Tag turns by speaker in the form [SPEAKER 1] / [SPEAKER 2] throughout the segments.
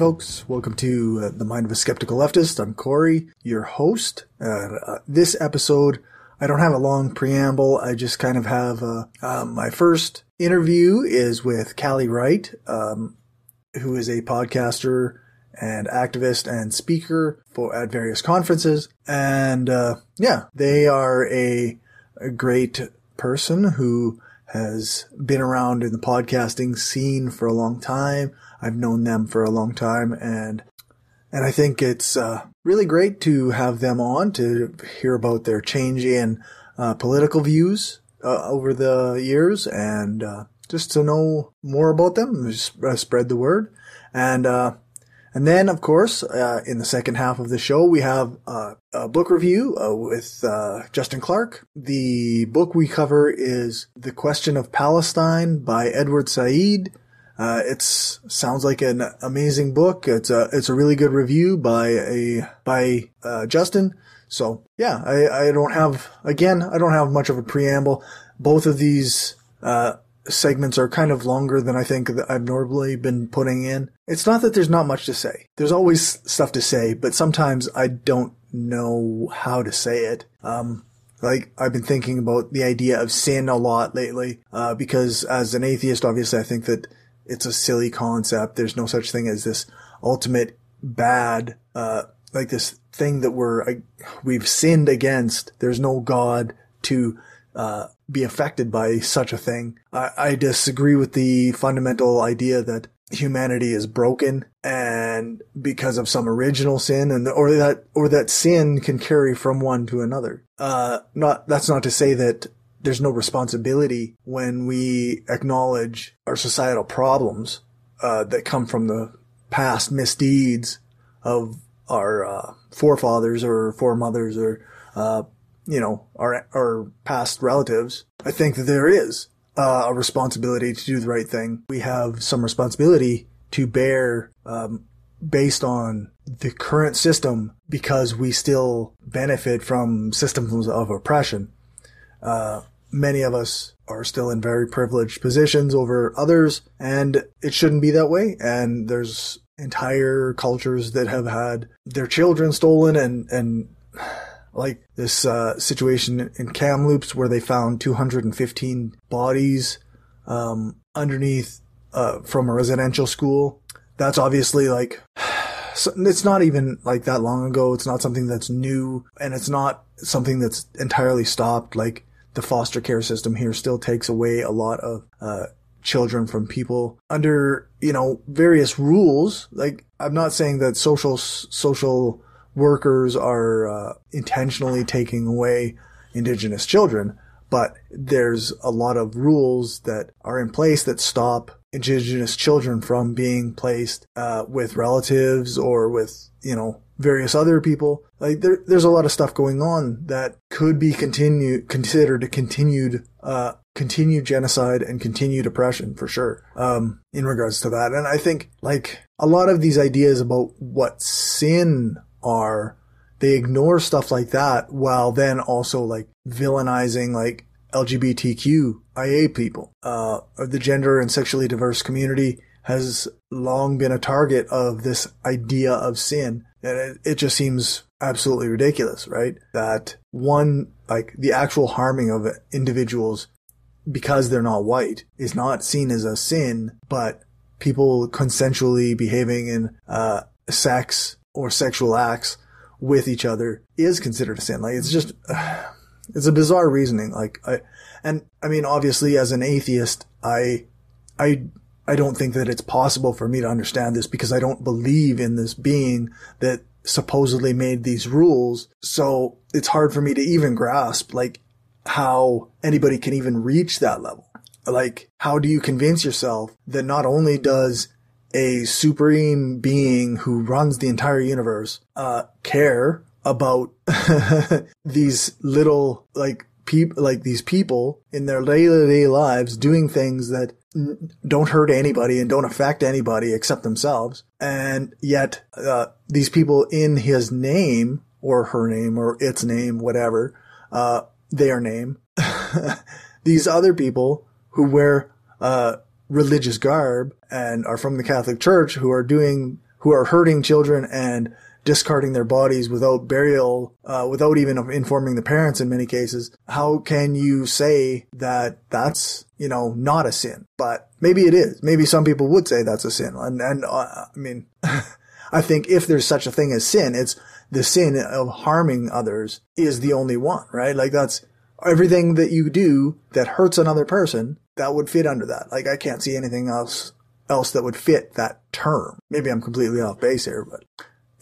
[SPEAKER 1] Folks, welcome to uh, the Mind of a Skeptical Leftist. I'm Corey, your host. Uh, uh, this episode, I don't have a long preamble. I just kind of have uh, um, my first interview is with Callie Wright, um, who is a podcaster and activist and speaker for at various conferences. And uh, yeah, they are a, a great person who has been around in the podcasting scene for a long time. I've known them for a long time and and I think it's uh, really great to have them on to hear about their change in uh, political views uh, over the years and uh, just to know more about them, uh, spread the word. And uh, and then, of course, in the second half of the show, we have a book review with Justin Clark. The book we cover is The Question of Palestine by Edward Said. Uh, it's sounds like an amazing book. It's a it's a really good review by a by uh, Justin. So yeah, I, I don't have again I don't have much of a preamble. Both of these uh, segments are kind of longer than I think that I've normally been putting in. It's not that there's not much to say. There's always stuff to say, but sometimes I don't know how to say it. Um, like I've been thinking about the idea of sin a lot lately, uh, because as an atheist, obviously I think that it's a silly concept. There's no such thing as this ultimate bad, uh, like this thing that we're, uh, we've sinned against. There's no God to, uh, be affected by such a thing. I, I disagree with the fundamental idea that humanity is broken and because of some original sin and or that or that sin can carry from one to another uh not that's not to say that there's no responsibility when we acknowledge our societal problems uh, that come from the past misdeeds of our uh, forefathers or foremothers or uh, you know our our past relatives. I think that there is uh, a responsibility to do the right thing. We have some responsibility to bear um, based on the current system because we still benefit from systems of oppression. Uh, many of us are still in very privileged positions over others, and it shouldn't be that way. And there's entire cultures that have had their children stolen and, and like this uh, situation in Kamloops where they found 215 bodies um, underneath uh, from a residential school. That's obviously like it's not even like that long ago. It's not something that's new, and it's not something that's entirely stopped. Like the foster care system here still takes away a lot of uh, children from people under you know various rules. Like I'm not saying that social social workers are uh, intentionally taking away indigenous children, but there's a lot of rules that are in place that stop indigenous children from being placed uh, with relatives or with you know various other people. Like there, there's a lot of stuff going on that could be continued, considered a continued, uh, continued genocide and continued oppression for sure. Um, in regards to that. And I think like a lot of these ideas about what sin are, they ignore stuff like that while then also like villainizing like LGBTQIA people, uh, the gender and sexually diverse community has long been a target of this idea of sin. And it, it just seems absolutely ridiculous, right? That one, like the actual harming of individuals because they're not white is not seen as a sin, but people consensually behaving in, uh, sex or sexual acts with each other is considered a sin. Like it's just, uh, it's a bizarre reasoning. Like I, and I mean, obviously as an atheist, I, I I don't think that it's possible for me to understand this because I don't believe in this being that supposedly made these rules. So it's hard for me to even grasp like how anybody can even reach that level. Like, how do you convince yourself that not only does a supreme being who runs the entire universe, uh, care about these little, like, people, like these people in their day to day lives doing things that don't hurt anybody and don't affect anybody except themselves. And yet, uh, these people in his name or her name or its name, whatever, uh, their name, these other people who wear, uh, religious garb and are from the Catholic Church who are doing who are hurting children and discarding their bodies without burial, uh, without even informing the parents in many cases, how can you say that that's, you know, not a sin? But maybe it is. Maybe some people would say that's a sin. And, and uh, I mean, I think if there's such a thing as sin, it's the sin of harming others is the only one, right? Like that's everything that you do that hurts another person that would fit under that. Like I can't see anything else else that would fit that term. Maybe I'm completely off base here, but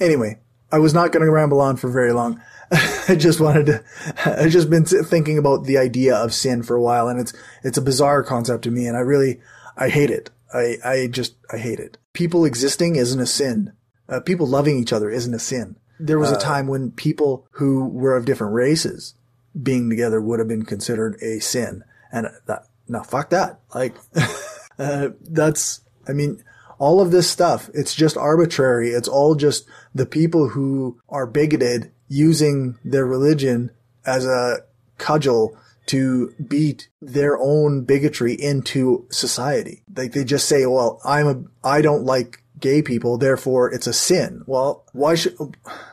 [SPEAKER 1] Anyway, I was not going to ramble on for very long. I just wanted to, I've just been thinking about the idea of sin for a while and it's, it's a bizarre concept to me and I really, I hate it. I, I just, I hate it. People existing isn't a sin. Uh, people loving each other isn't a sin. There was uh, a time when people who were of different races being together would have been considered a sin. And that, no, fuck that. Like, uh, that's, I mean, all of this stuff, it's just arbitrary. It's all just the people who are bigoted using their religion as a cudgel to beat their own bigotry into society. Like they just say, well, I'm a, I don't like gay people, therefore it's a sin. Well, why should,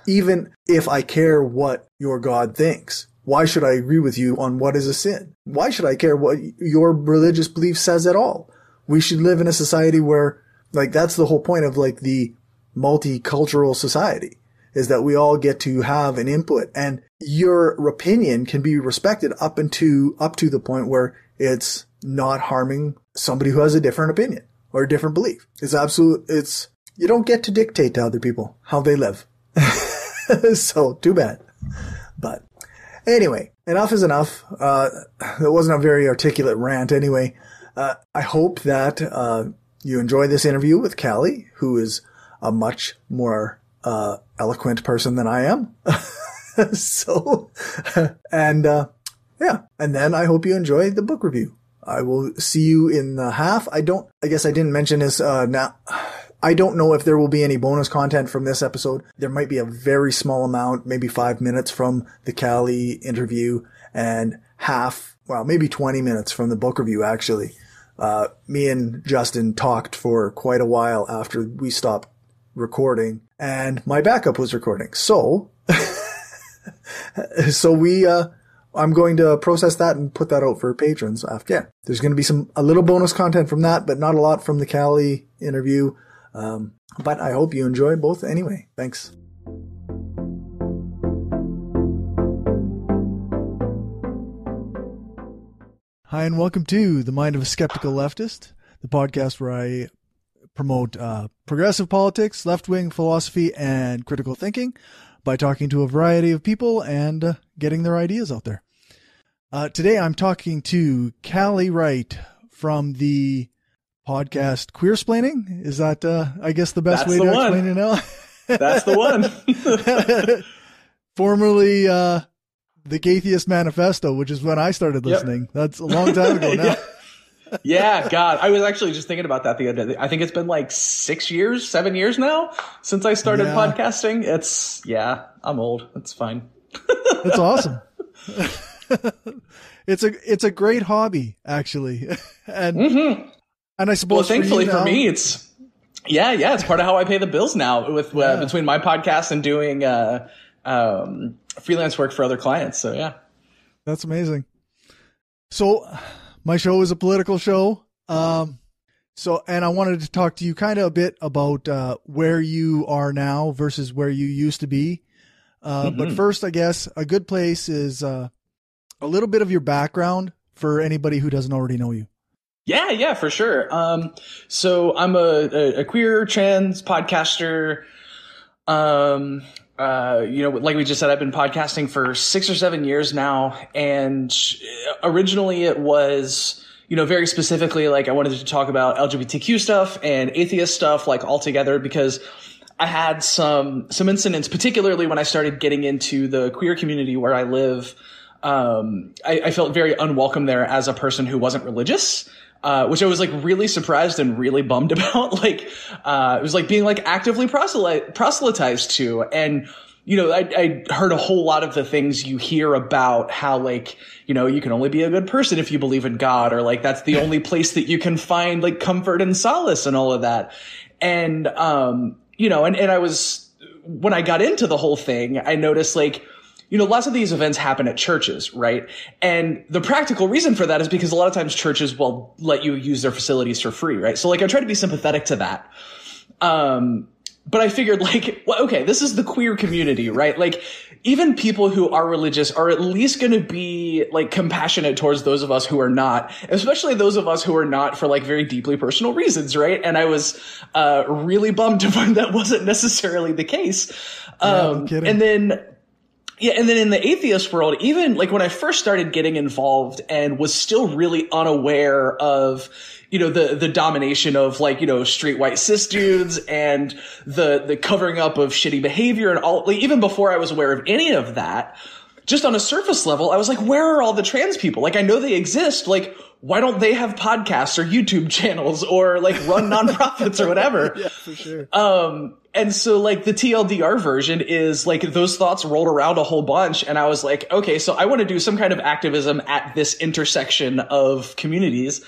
[SPEAKER 1] even if I care what your God thinks, why should I agree with you on what is a sin? Why should I care what your religious belief says at all? We should live in a society where like that's the whole point of like the multicultural society is that we all get to have an input and your opinion can be respected up into up to the point where it's not harming somebody who has a different opinion or a different belief. It's absolute it's you don't get to dictate to other people how they live. so too bad. But anyway, enough is enough. Uh, it wasn't a very articulate rant anyway. Uh, I hope that, uh, you enjoy this interview with Callie, who is a much more uh, eloquent person than I am. so, and uh, yeah, and then I hope you enjoy the book review. I will see you in the half. I don't. I guess I didn't mention this. Uh, now, I don't know if there will be any bonus content from this episode. There might be a very small amount, maybe five minutes from the Callie interview, and half, well, maybe twenty minutes from the book review. Actually, uh, me and Justin talked for quite a while after we stopped recording and my backup was recording. So, so we, uh, I'm going to process that and put that out for patrons. After, yeah, there's going to be some, a little bonus content from that, but not a lot from the Callie interview. Um, but I hope you enjoy both anyway. Thanks. Hi, and welcome to The Mind of a Skeptical Leftist, the podcast where I promote uh, progressive politics, left wing philosophy, and critical thinking by talking to a variety of people and uh, getting their ideas out there. Uh, today I'm talking to Callie Wright from the podcast Queersplaining. Is that, uh, I guess, the best That's way to one. explain it now?
[SPEAKER 2] That's the
[SPEAKER 1] one. Formerly uh, the Gaytheist Manifesto, which is when I started listening. Yep. That's a long time ago now.
[SPEAKER 2] yeah, God, I was actually just thinking about that the other day. I think it's been like six years, seven years now since I started yeah. podcasting. It's yeah, I'm old. It's fine.
[SPEAKER 1] That's awesome. it's a it's a great hobby actually, and mm-hmm. and I suppose
[SPEAKER 2] well, thankfully for, for, me, it's yeah, yeah, it's part of how I pay the bills now with uh, yeah. between my podcast and doing. Uh, um, freelance work for other clients. So yeah,
[SPEAKER 1] that's amazing. So my show is a political show. Um, so, and I wanted to talk to you kind of a bit about uh, where you are now versus where you used to be. Uh, mm-hmm. But first, I guess a good place is uh, a little bit of your background for anybody who doesn't already know you.
[SPEAKER 2] Yeah, yeah, for sure. Um, so I'm a, a, a, queer trans podcaster. Um, uh, you know, like we just said, I've been podcasting for six or seven years now. And originally it was, you know, very specifically, like I wanted to talk about LGBTQ stuff and atheist stuff, like all together because I had some, some incidents, particularly when I started getting into the queer community where I live. Um, I, I felt very unwelcome there as a person who wasn't religious. Uh, which I was like really surprised and really bummed about. like, uh, it was like being like actively proselyte, proselytized to. And, you know, I, I heard a whole lot of the things you hear about how like, you know, you can only be a good person if you believe in God or like that's the only place that you can find like comfort and solace and all of that. And, um, you know, and, and I was, when I got into the whole thing, I noticed like, you know, lots of these events happen at churches, right? And the practical reason for that is because a lot of times churches will let you use their facilities for free, right? So like I try to be sympathetic to that. Um, but I figured like, well, okay, this is the queer community, right? Like even people who are religious are at least going to be like compassionate towards those of us who are not, especially those of us who are not for like very deeply personal reasons, right? And I was, uh, really bummed to find that wasn't necessarily the case. Um, yeah, and then, yeah, and then in the atheist world, even like when I first started getting involved and was still really unaware of, you know, the, the domination of like, you know, straight white cis dudes and the, the covering up of shitty behavior and all, like, even before I was aware of any of that, just on a surface level, I was like, where are all the trans people? Like, I know they exist. Like, why don't they have podcasts or YouTube channels or like run nonprofits or whatever?
[SPEAKER 1] yeah, for sure.
[SPEAKER 2] Um, and so like the TLDR version is like those thoughts rolled around a whole bunch. And I was like, okay, so I want to do some kind of activism at this intersection of communities.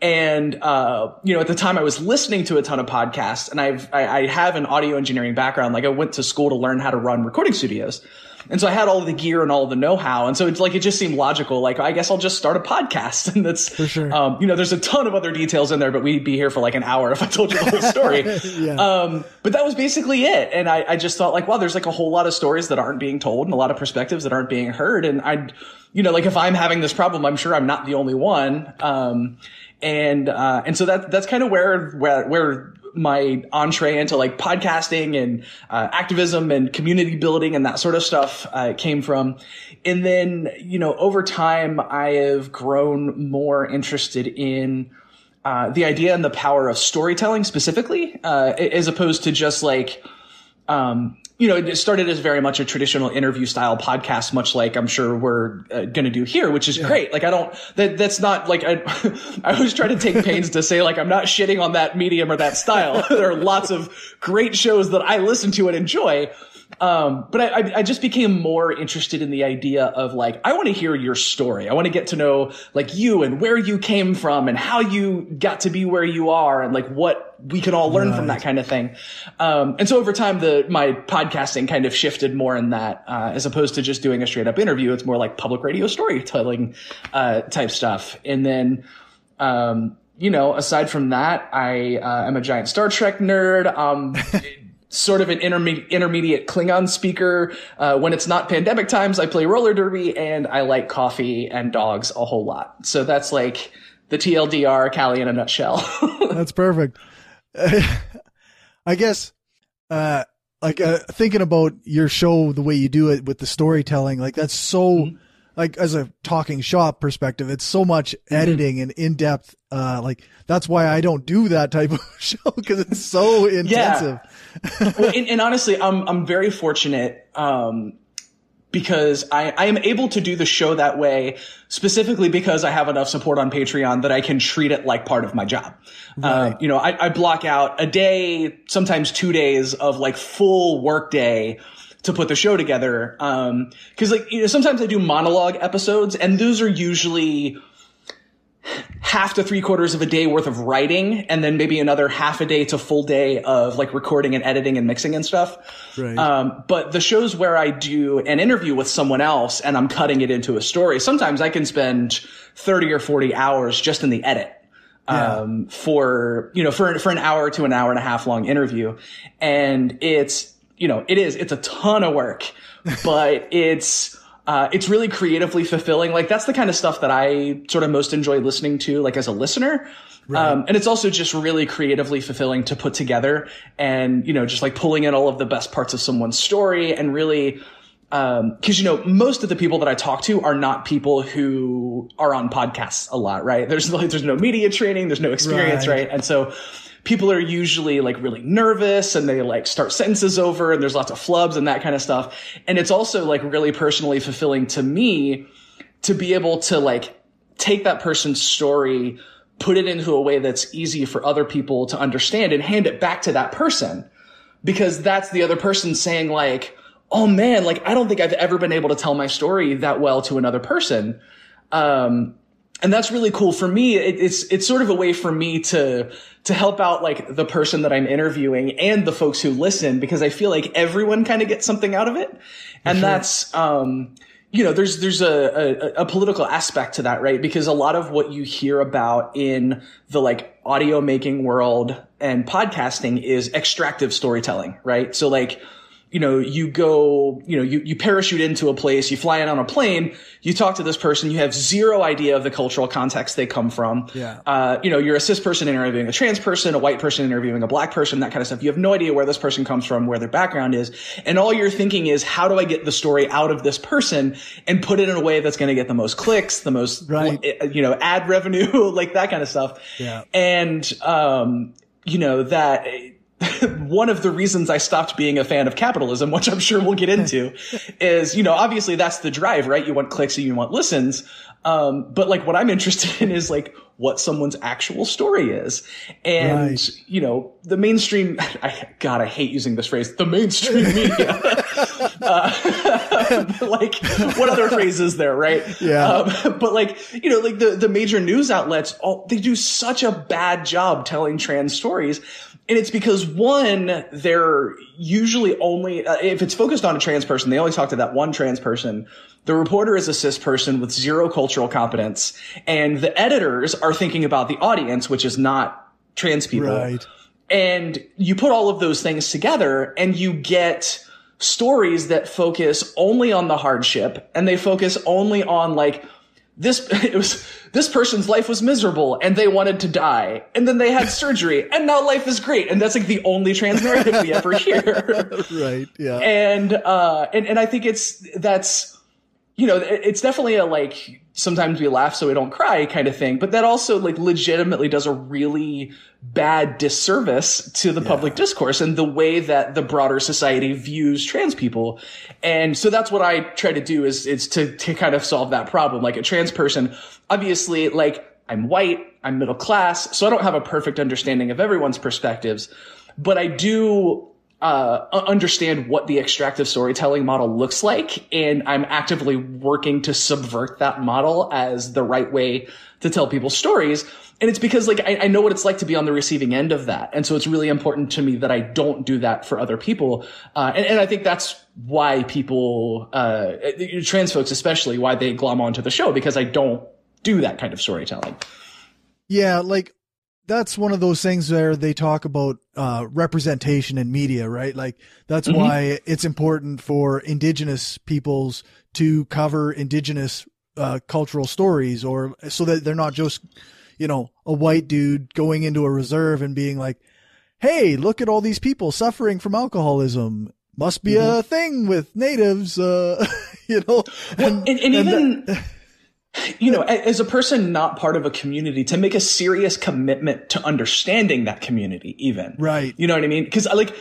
[SPEAKER 2] And, uh, you know, at the time I was listening to a ton of podcasts and I've, I, I have an audio engineering background. Like I went to school to learn how to run recording studios. And so I had all the gear and all the know-how. And so it's like, it just seemed logical. Like, I guess I'll just start a podcast. And that's,
[SPEAKER 1] for sure.
[SPEAKER 2] Um, you know, there's a ton of other details in there, but we'd be here for like an hour if I told you the whole story. yeah. Um, but that was basically it. And I, I just thought like, wow, there's like a whole lot of stories that aren't being told and a lot of perspectives that aren't being heard. And I'd, you know, like if I'm having this problem, I'm sure I'm not the only one. Um, and, uh, and so that, that's kind of where, where, where my entree into like podcasting and uh, activism and community building and that sort of stuff uh, came from. And then, you know, over time, I have grown more interested in uh, the idea and the power of storytelling specifically, uh, as opposed to just like, um, you know, it started as very much a traditional interview style podcast, much like I'm sure we're uh, going to do here, which is yeah. great. Like I don't, that, that's not like, I, I always try to take pains to say like, I'm not shitting on that medium or that style. there are lots of great shows that I listen to and enjoy. Um, but I, I just became more interested in the idea of like, I want to hear your story. I want to get to know like you and where you came from and how you got to be where you are and like what we can all learn right. from that kind of thing. Um, and so over time, the, my podcasting kind of shifted more in that, uh, as opposed to just doing a straight up interview. It's more like public radio storytelling, uh, type stuff. And then, um, you know, aside from that, I uh, am a giant Star Trek nerd. Um, sort of an interme- intermediate Klingon speaker. Uh, when it's not pandemic times, I play roller derby and I like coffee and dogs a whole lot. So that's like the TLDR Callie in a nutshell.
[SPEAKER 1] that's perfect. I guess, uh, like uh, thinking about your show, the way you do it with the storytelling, like that's so. Mm-hmm like as a talking shop perspective, it's so much mm-hmm. editing and in depth. Uh, like that's why I don't do that type of show because it's so intensive.
[SPEAKER 2] Yeah. well, and, and, honestly, I'm I'm very fortunate um, because I I am able to do the show that way specifically because I have enough support on Patreon that I can treat it like part of my job. Uh, right. Uh, you know, I, I block out a day, sometimes two days of like full work day to put the show together. Um, cause like, you know, sometimes I do monologue episodes and those are usually half to three quarters of a day worth of writing and then maybe another half a day to full day of like recording and editing and mixing and stuff. Right. Um, but the shows where I do an interview with someone else and I'm cutting it into a story, sometimes I can spend 30 or 40 hours just in the edit. Yeah. Um, for, you know, for, for an hour to an hour and a half long interview. And it's, you know, it is, it's a ton of work, but it's, uh, it's really creatively fulfilling. Like that's the kind of stuff that I sort of most enjoy listening to, like as a listener. Right. Um, and it's also just really creatively fulfilling to put together and, you know, just like pulling in all of the best parts of someone's story and really, um, cause you know, most of the people that I talk to are not people who are on podcasts a lot, right? There's like, there's no media training, there's no experience, right? right? And so people are usually like really nervous and they like start sentences over and there's lots of flubs and that kind of stuff. And it's also like really personally fulfilling to me to be able to like take that person's story, put it into a way that's easy for other people to understand and hand it back to that person. Because that's the other person saying like, Oh man, like I don't think I've ever been able to tell my story that well to another person. Um, and that's really cool for me. It, it's it's sort of a way for me to to help out like the person that I'm interviewing and the folks who listen because I feel like everyone kind of gets something out of it, and sure. that's um you know, there's there's a, a, a political aspect to that, right? Because a lot of what you hear about in the like audio making world and podcasting is extractive storytelling, right? So like you know, you go, you know, you, you parachute into a place, you fly in on a plane, you talk to this person, you have zero idea of the cultural context they come from.
[SPEAKER 1] Yeah.
[SPEAKER 2] Uh, you know, you're a cis person interviewing a trans person, a white person interviewing a black person, that kind of stuff. You have no idea where this person comes from, where their background is. And all you're thinking is, how do I get the story out of this person and put it in a way that's going to get the most clicks, the most,
[SPEAKER 1] right.
[SPEAKER 2] you know, ad revenue, like that kind of stuff.
[SPEAKER 1] Yeah.
[SPEAKER 2] And, um, you know, that, one of the reasons I stopped being a fan of capitalism, which I'm sure we'll get into, is, you know, obviously that's the drive, right? You want clicks and you want listens. Um, but like what I'm interested in is like what someone's actual story is. And, right. you know, the mainstream, I, God, I hate using this phrase, the mainstream media. uh, like what other phrase is there, right?
[SPEAKER 1] Yeah.
[SPEAKER 2] Um, but like, you know, like the, the major news outlets, all, they do such a bad job telling trans stories and it's because one, they're usually only, uh, if it's focused on a trans person, they only talk to that one trans person. The reporter is a cis person with zero cultural competence. And the editors are thinking about the audience, which is not trans people.
[SPEAKER 1] Right.
[SPEAKER 2] And you put all of those things together and you get stories that focus only on the hardship and they focus only on like, this it was this person's life was miserable and they wanted to die. And then they had surgery and now life is great. And that's like the only trans narrative we ever hear.
[SPEAKER 1] Right yeah.
[SPEAKER 2] And uh and, and i think it's that's you know it's definitely a like sometimes we laugh so we don't cry kind of thing but that also like legitimately does a really bad disservice to the yeah. public discourse and the way that the broader society views trans people. And so that's what I try to do is, is to, to kind of solve that problem. Like a trans person, obviously, like I'm white, I'm middle class, so I don't have a perfect understanding of everyone's perspectives, but I do uh, understand what the extractive storytelling model looks like, and I'm actively working to subvert that model as the right way to tell people stories. And it's because like I, I, know what it's like to be on the receiving end of that, and so it's really important to me that I don't do that for other people. Uh, and, and, I think that's why people, uh, trans folks especially, why they glom onto the show because I don't do that kind of storytelling.
[SPEAKER 1] Yeah, like that's one of those things where they talk about uh, representation in media, right? Like that's mm-hmm. why it's important for indigenous peoples to cover indigenous uh, cultural stories, or so that they're not just you know, a white dude going into a reserve and being like, Hey, look at all these people suffering from alcoholism. Must be mm-hmm. a thing with natives, uh, you know,
[SPEAKER 2] and, and, and, and even, that, you know, as a person not part of a community to make a serious commitment to understanding that community, even.
[SPEAKER 1] Right.
[SPEAKER 2] You know what I mean? Cause like,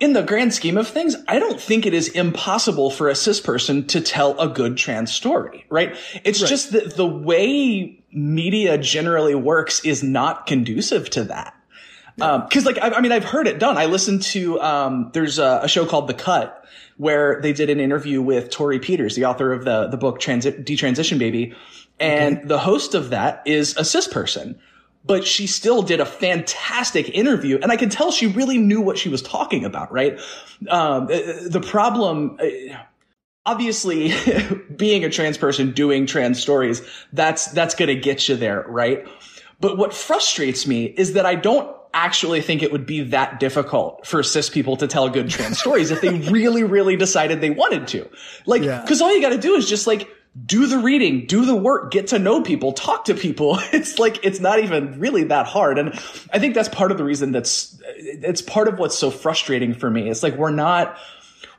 [SPEAKER 2] in the grand scheme of things, I don't think it is impossible for a cis person to tell a good trans story, right? It's right. just that the way media generally works is not conducive to that. Yeah. Um, like, I, I, mean, I've heard it done. I listened to, um, there's a, a, show called The Cut where they did an interview with Torrey Peters, the author of the, the book Transi- Detransition Baby. And okay. the host of that is a cis person but she still did a fantastic interview and i could tell she really knew what she was talking about right um, the problem uh, obviously being a trans person doing trans stories that's that's going to get you there right but what frustrates me is that i don't actually think it would be that difficult for cis people to tell good trans stories if they really really decided they wanted to like because all you got to do is just like do the reading, do the work, get to know people, talk to people. It's like, it's not even really that hard. And I think that's part of the reason that's, it's part of what's so frustrating for me. It's like, we're not,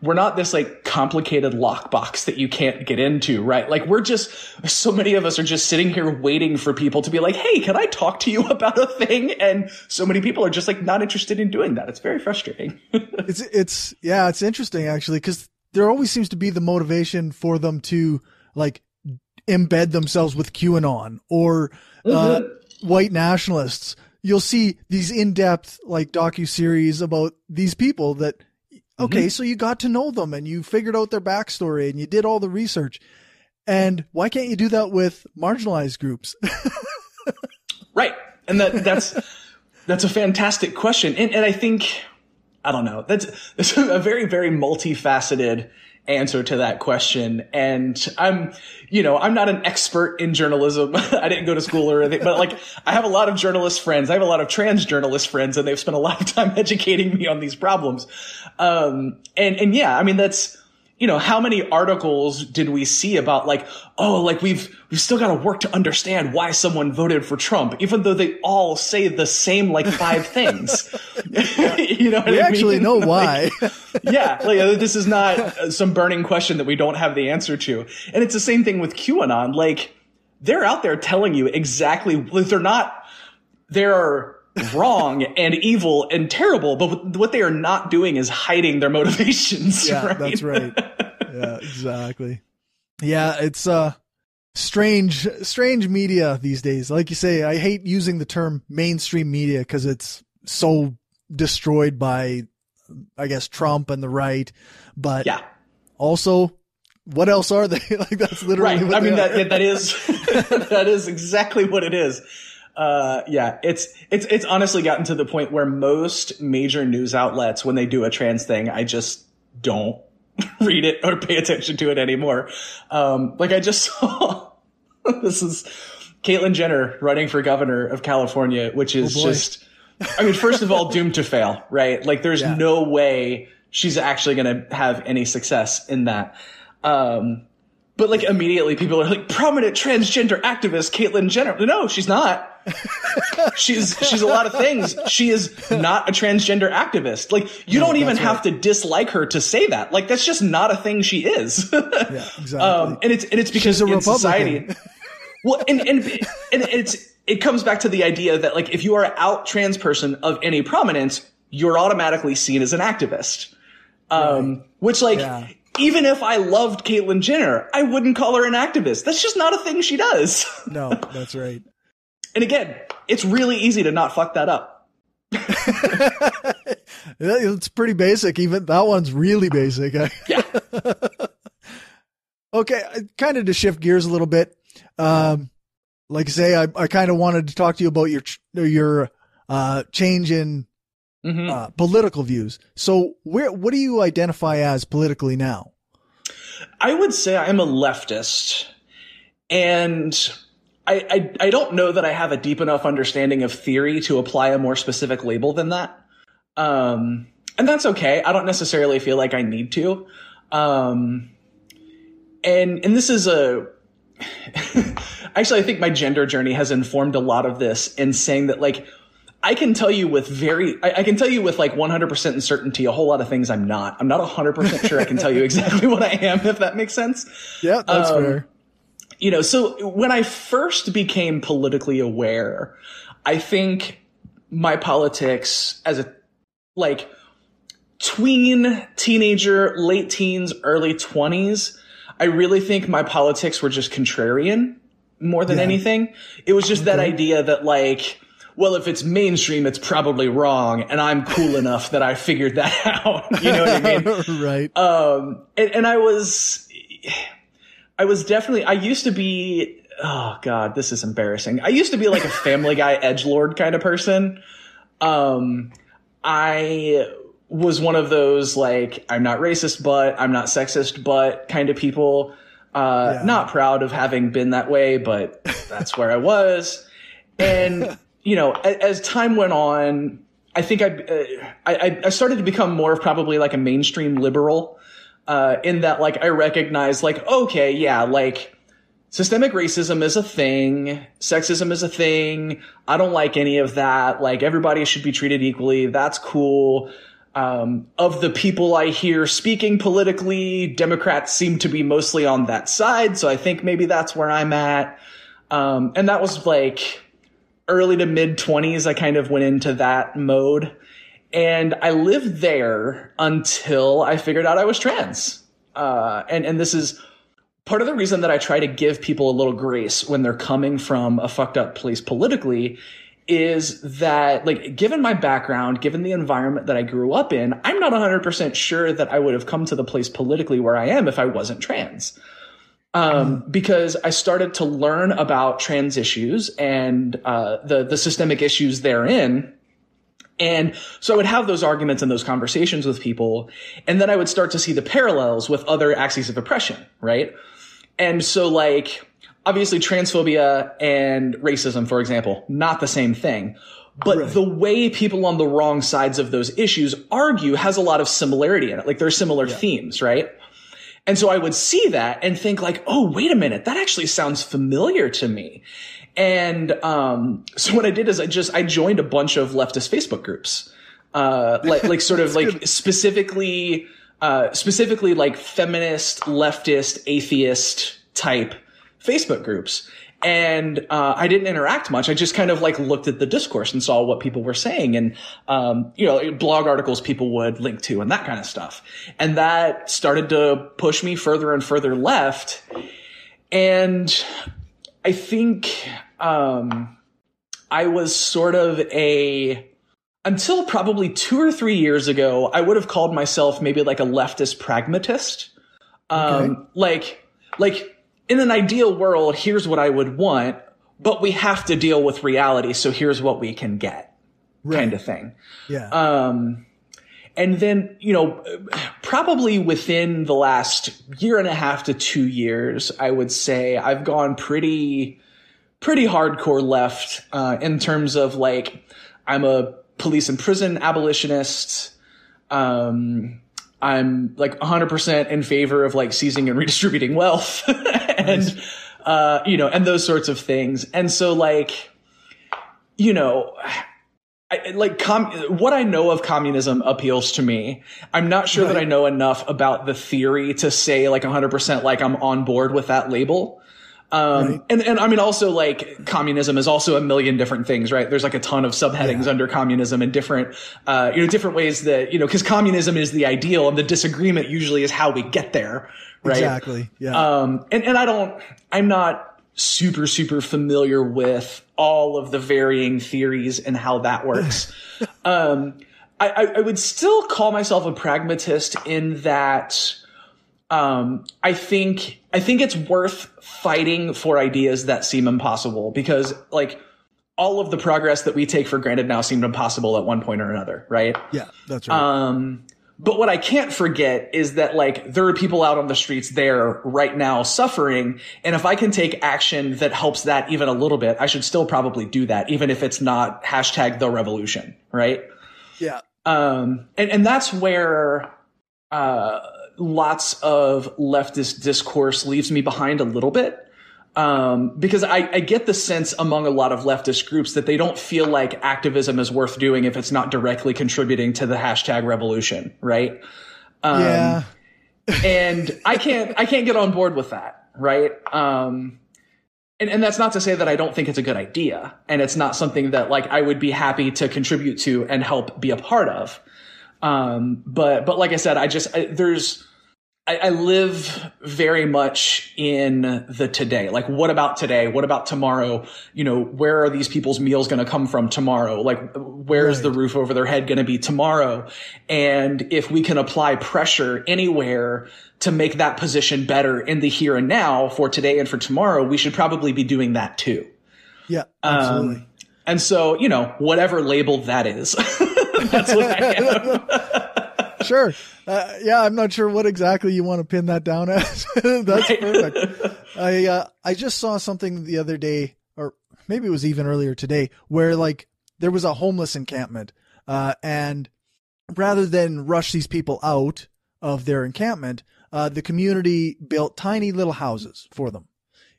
[SPEAKER 2] we're not this like complicated lockbox that you can't get into, right? Like we're just, so many of us are just sitting here waiting for people to be like, Hey, can I talk to you about a thing? And so many people are just like not interested in doing that. It's very frustrating.
[SPEAKER 1] it's, it's, yeah, it's interesting actually, cause there always seems to be the motivation for them to, like embed themselves with QAnon or uh, mm-hmm. white nationalists. You'll see these in-depth like docu series about these people that okay, mm-hmm. so you got to know them and you figured out their backstory and you did all the research. And why can't you do that with marginalized groups?
[SPEAKER 2] right. And that, that's, that's a fantastic question. And, and I think, I don't know, that's, that's a very, very multifaceted answer to that question. And I'm, you know, I'm not an expert in journalism. I didn't go to school or anything, but like I have a lot of journalist friends. I have a lot of trans journalist friends and they've spent a lot of time educating me on these problems. Um, and, and yeah, I mean, that's, you know, how many articles did we see about like, oh, like we've, we've still got to work to understand why someone voted for Trump, even though they all say the same like five things.
[SPEAKER 1] you know, we I actually mean? know why.
[SPEAKER 2] yeah. Like uh, this is not uh, some burning question that we don't have the answer to. And it's the same thing with QAnon. Like they're out there telling you exactly, like, they're not, they're, wrong and evil and terrible, but what they are not doing is hiding their motivations.
[SPEAKER 1] Yeah,
[SPEAKER 2] right?
[SPEAKER 1] that's right. Yeah, exactly. Yeah, it's uh strange strange media these days. Like you say, I hate using the term mainstream media because it's so destroyed by I guess Trump and the right, but
[SPEAKER 2] yeah.
[SPEAKER 1] also what else are they? like that's literally
[SPEAKER 2] right. I mean that that is that is exactly what it is uh, yeah, it's it's it's honestly gotten to the point where most major news outlets, when they do a trans thing, I just don't read it or pay attention to it anymore. Um, like I just saw this is Caitlyn Jenner running for governor of California, which is oh just, I mean, first of all, doomed to fail, right? Like there's yeah. no way she's actually going to have any success in that. Um, but like immediately people are like prominent transgender activist Caitlyn Jenner. No, she's not. she's she's a lot of things. She is not a transgender activist. Like you no, don't even have right. to dislike her to say that. Like that's just not a thing she is.
[SPEAKER 1] yeah, exactly.
[SPEAKER 2] Um, and it's and it's because in society. Well, and, and and it's it comes back to the idea that like if you are an out trans person of any prominence, you're automatically seen as an activist. Um, right. which like yeah even if I loved Caitlyn Jenner, I wouldn't call her an activist. That's just not a thing she does.
[SPEAKER 1] no, that's right.
[SPEAKER 2] and again, it's really easy to not fuck that up.
[SPEAKER 1] it's pretty basic. Even that one's really basic.
[SPEAKER 2] yeah.
[SPEAKER 1] okay, kind of to shift gears a little bit. Um, like I say, I, I kind of wanted to talk to you about your your uh, change in mm-hmm. uh, political views. So, where what do you identify as politically now?
[SPEAKER 2] I would say I'm a leftist, and I, I, I don't know that I have a deep enough understanding of theory to apply a more specific label than that. Um, and that's okay. I don't necessarily feel like I need to. Um, and and this is a actually I think my gender journey has informed a lot of this in saying that like I can tell you with very, I, I, can tell you with like 100% certainty a whole lot of things I'm not. I'm not 100% sure I can tell you exactly what I am, if that makes sense.
[SPEAKER 1] Yeah, that's um, fair.
[SPEAKER 2] You know, so when I first became politically aware, I think my politics as a, like, tween, teenager, late teens, early 20s, I really think my politics were just contrarian more than yeah. anything. It was just okay. that idea that like, well, if it's mainstream, it's probably wrong. And I'm cool enough that I figured that out. You know what I
[SPEAKER 1] mean? right.
[SPEAKER 2] Um, and, and I was, I was definitely, I used to be, oh God, this is embarrassing. I used to be like a family guy edge lord kind of person. Um, I was one of those like, I'm not racist, but I'm not sexist, but kind of people. Uh, yeah. not proud of having been that way, but that's where I was. And you know, as time went on, I think I, uh, I, I started to become more of probably like a mainstream liberal, uh, in that like I recognize like, okay, yeah, like systemic racism is a thing. Sexism is a thing. I don't like any of that. Like everybody should be treated equally. That's cool. Um, of the people I hear speaking politically, Democrats seem to be mostly on that side. So I think maybe that's where I'm at. Um, and that was like, early to mid 20s, I kind of went into that mode. And I lived there until I figured out I was trans. Uh, and, and this is part of the reason that I try to give people a little grace when they're coming from a fucked up place politically is that like given my background given the environment that i grew up in i'm not 100% sure that i would have come to the place politically where i am if i wasn't trans um, because I started to learn about trans issues and uh, the the systemic issues therein. And so I would have those arguments and those conversations with people, and then I would start to see the parallels with other axes of oppression, right? And so, like, obviously, transphobia and racism, for example, not the same thing. But right. the way people on the wrong sides of those issues argue has a lot of similarity in it. Like, there are similar yeah. themes, right? And so I would see that and think like, oh, wait a minute, that actually sounds familiar to me. And um, so what I did is I just I joined a bunch of leftist Facebook groups, uh, like like sort of like good. specifically uh, specifically like feminist, leftist, atheist type Facebook groups and uh, I didn't interact much. I just kind of like looked at the discourse and saw what people were saying, and um, you know, blog articles people would link to and that kind of stuff. And that started to push me further and further left. And I think um, I was sort of a until probably two or three years ago, I would have called myself maybe like a leftist pragmatist. Um, okay. like, like in an ideal world, here's what I would want, but we have to deal with reality. So here's what we can get right. kind of thing.
[SPEAKER 1] Yeah.
[SPEAKER 2] Um, and then, you know, probably within the last year and a half to two years, I would say I've gone pretty, pretty hardcore left, uh, in terms of like, I'm a police and prison abolitionist. Um, I'm like 100% in favor of like seizing and redistributing wealth and, uh, you know, and those sorts of things. And so like, you know, I, like com- what I know of communism appeals to me. I'm not sure right. that I know enough about the theory to say like 100% like I'm on board with that label. Um, right. and, and I mean, also like communism is also a million different things, right? There's like a ton of subheadings yeah. under communism and different, uh, you know, different ways that, you know, cause communism is the ideal and the disagreement usually is how we get there, right?
[SPEAKER 1] Exactly. Yeah.
[SPEAKER 2] Um, and, and I don't, I'm not super, super familiar with all of the varying theories and how that works. um, I, I would still call myself a pragmatist in that, um, I think I think it's worth fighting for ideas that seem impossible because like all of the progress that we take for granted now seemed impossible at one point or another, right?
[SPEAKER 1] Yeah, that's right.
[SPEAKER 2] Um, but what I can't forget is that like there are people out on the streets there right now suffering. And if I can take action that helps that even a little bit, I should still probably do that, even if it's not hashtag the revolution, right?
[SPEAKER 1] Yeah.
[SPEAKER 2] Um, and, and that's where, uh, lots of leftist discourse leaves me behind a little bit. Um, because I, I, get the sense among a lot of leftist groups that they don't feel like activism is worth doing if it's not directly contributing to the hashtag revolution, right?
[SPEAKER 1] Um, yeah.
[SPEAKER 2] and I can't, I can't get on board with that, right? Um, and, and that's not to say that I don't think it's a good idea, and it's not something that like I would be happy to contribute to and help be a part of. Um, but but like I said, I just I, there's I, I, live very much in the today. Like, what about today? What about tomorrow? You know, where are these people's meals going to come from tomorrow? Like, where's right. the roof over their head going to be tomorrow? And if we can apply pressure anywhere to make that position better in the here and now for today and for tomorrow, we should probably be doing that too.
[SPEAKER 1] Yeah, absolutely. Um,
[SPEAKER 2] and so, you know, whatever label that is, that's what I
[SPEAKER 1] am. sure. Uh, yeah, I'm not sure what exactly you want to pin that down as. That's perfect. I uh, I just saw something the other day, or maybe it was even earlier today, where like there was a homeless encampment, uh, and rather than rush these people out of their encampment, uh, the community built tiny little houses for them.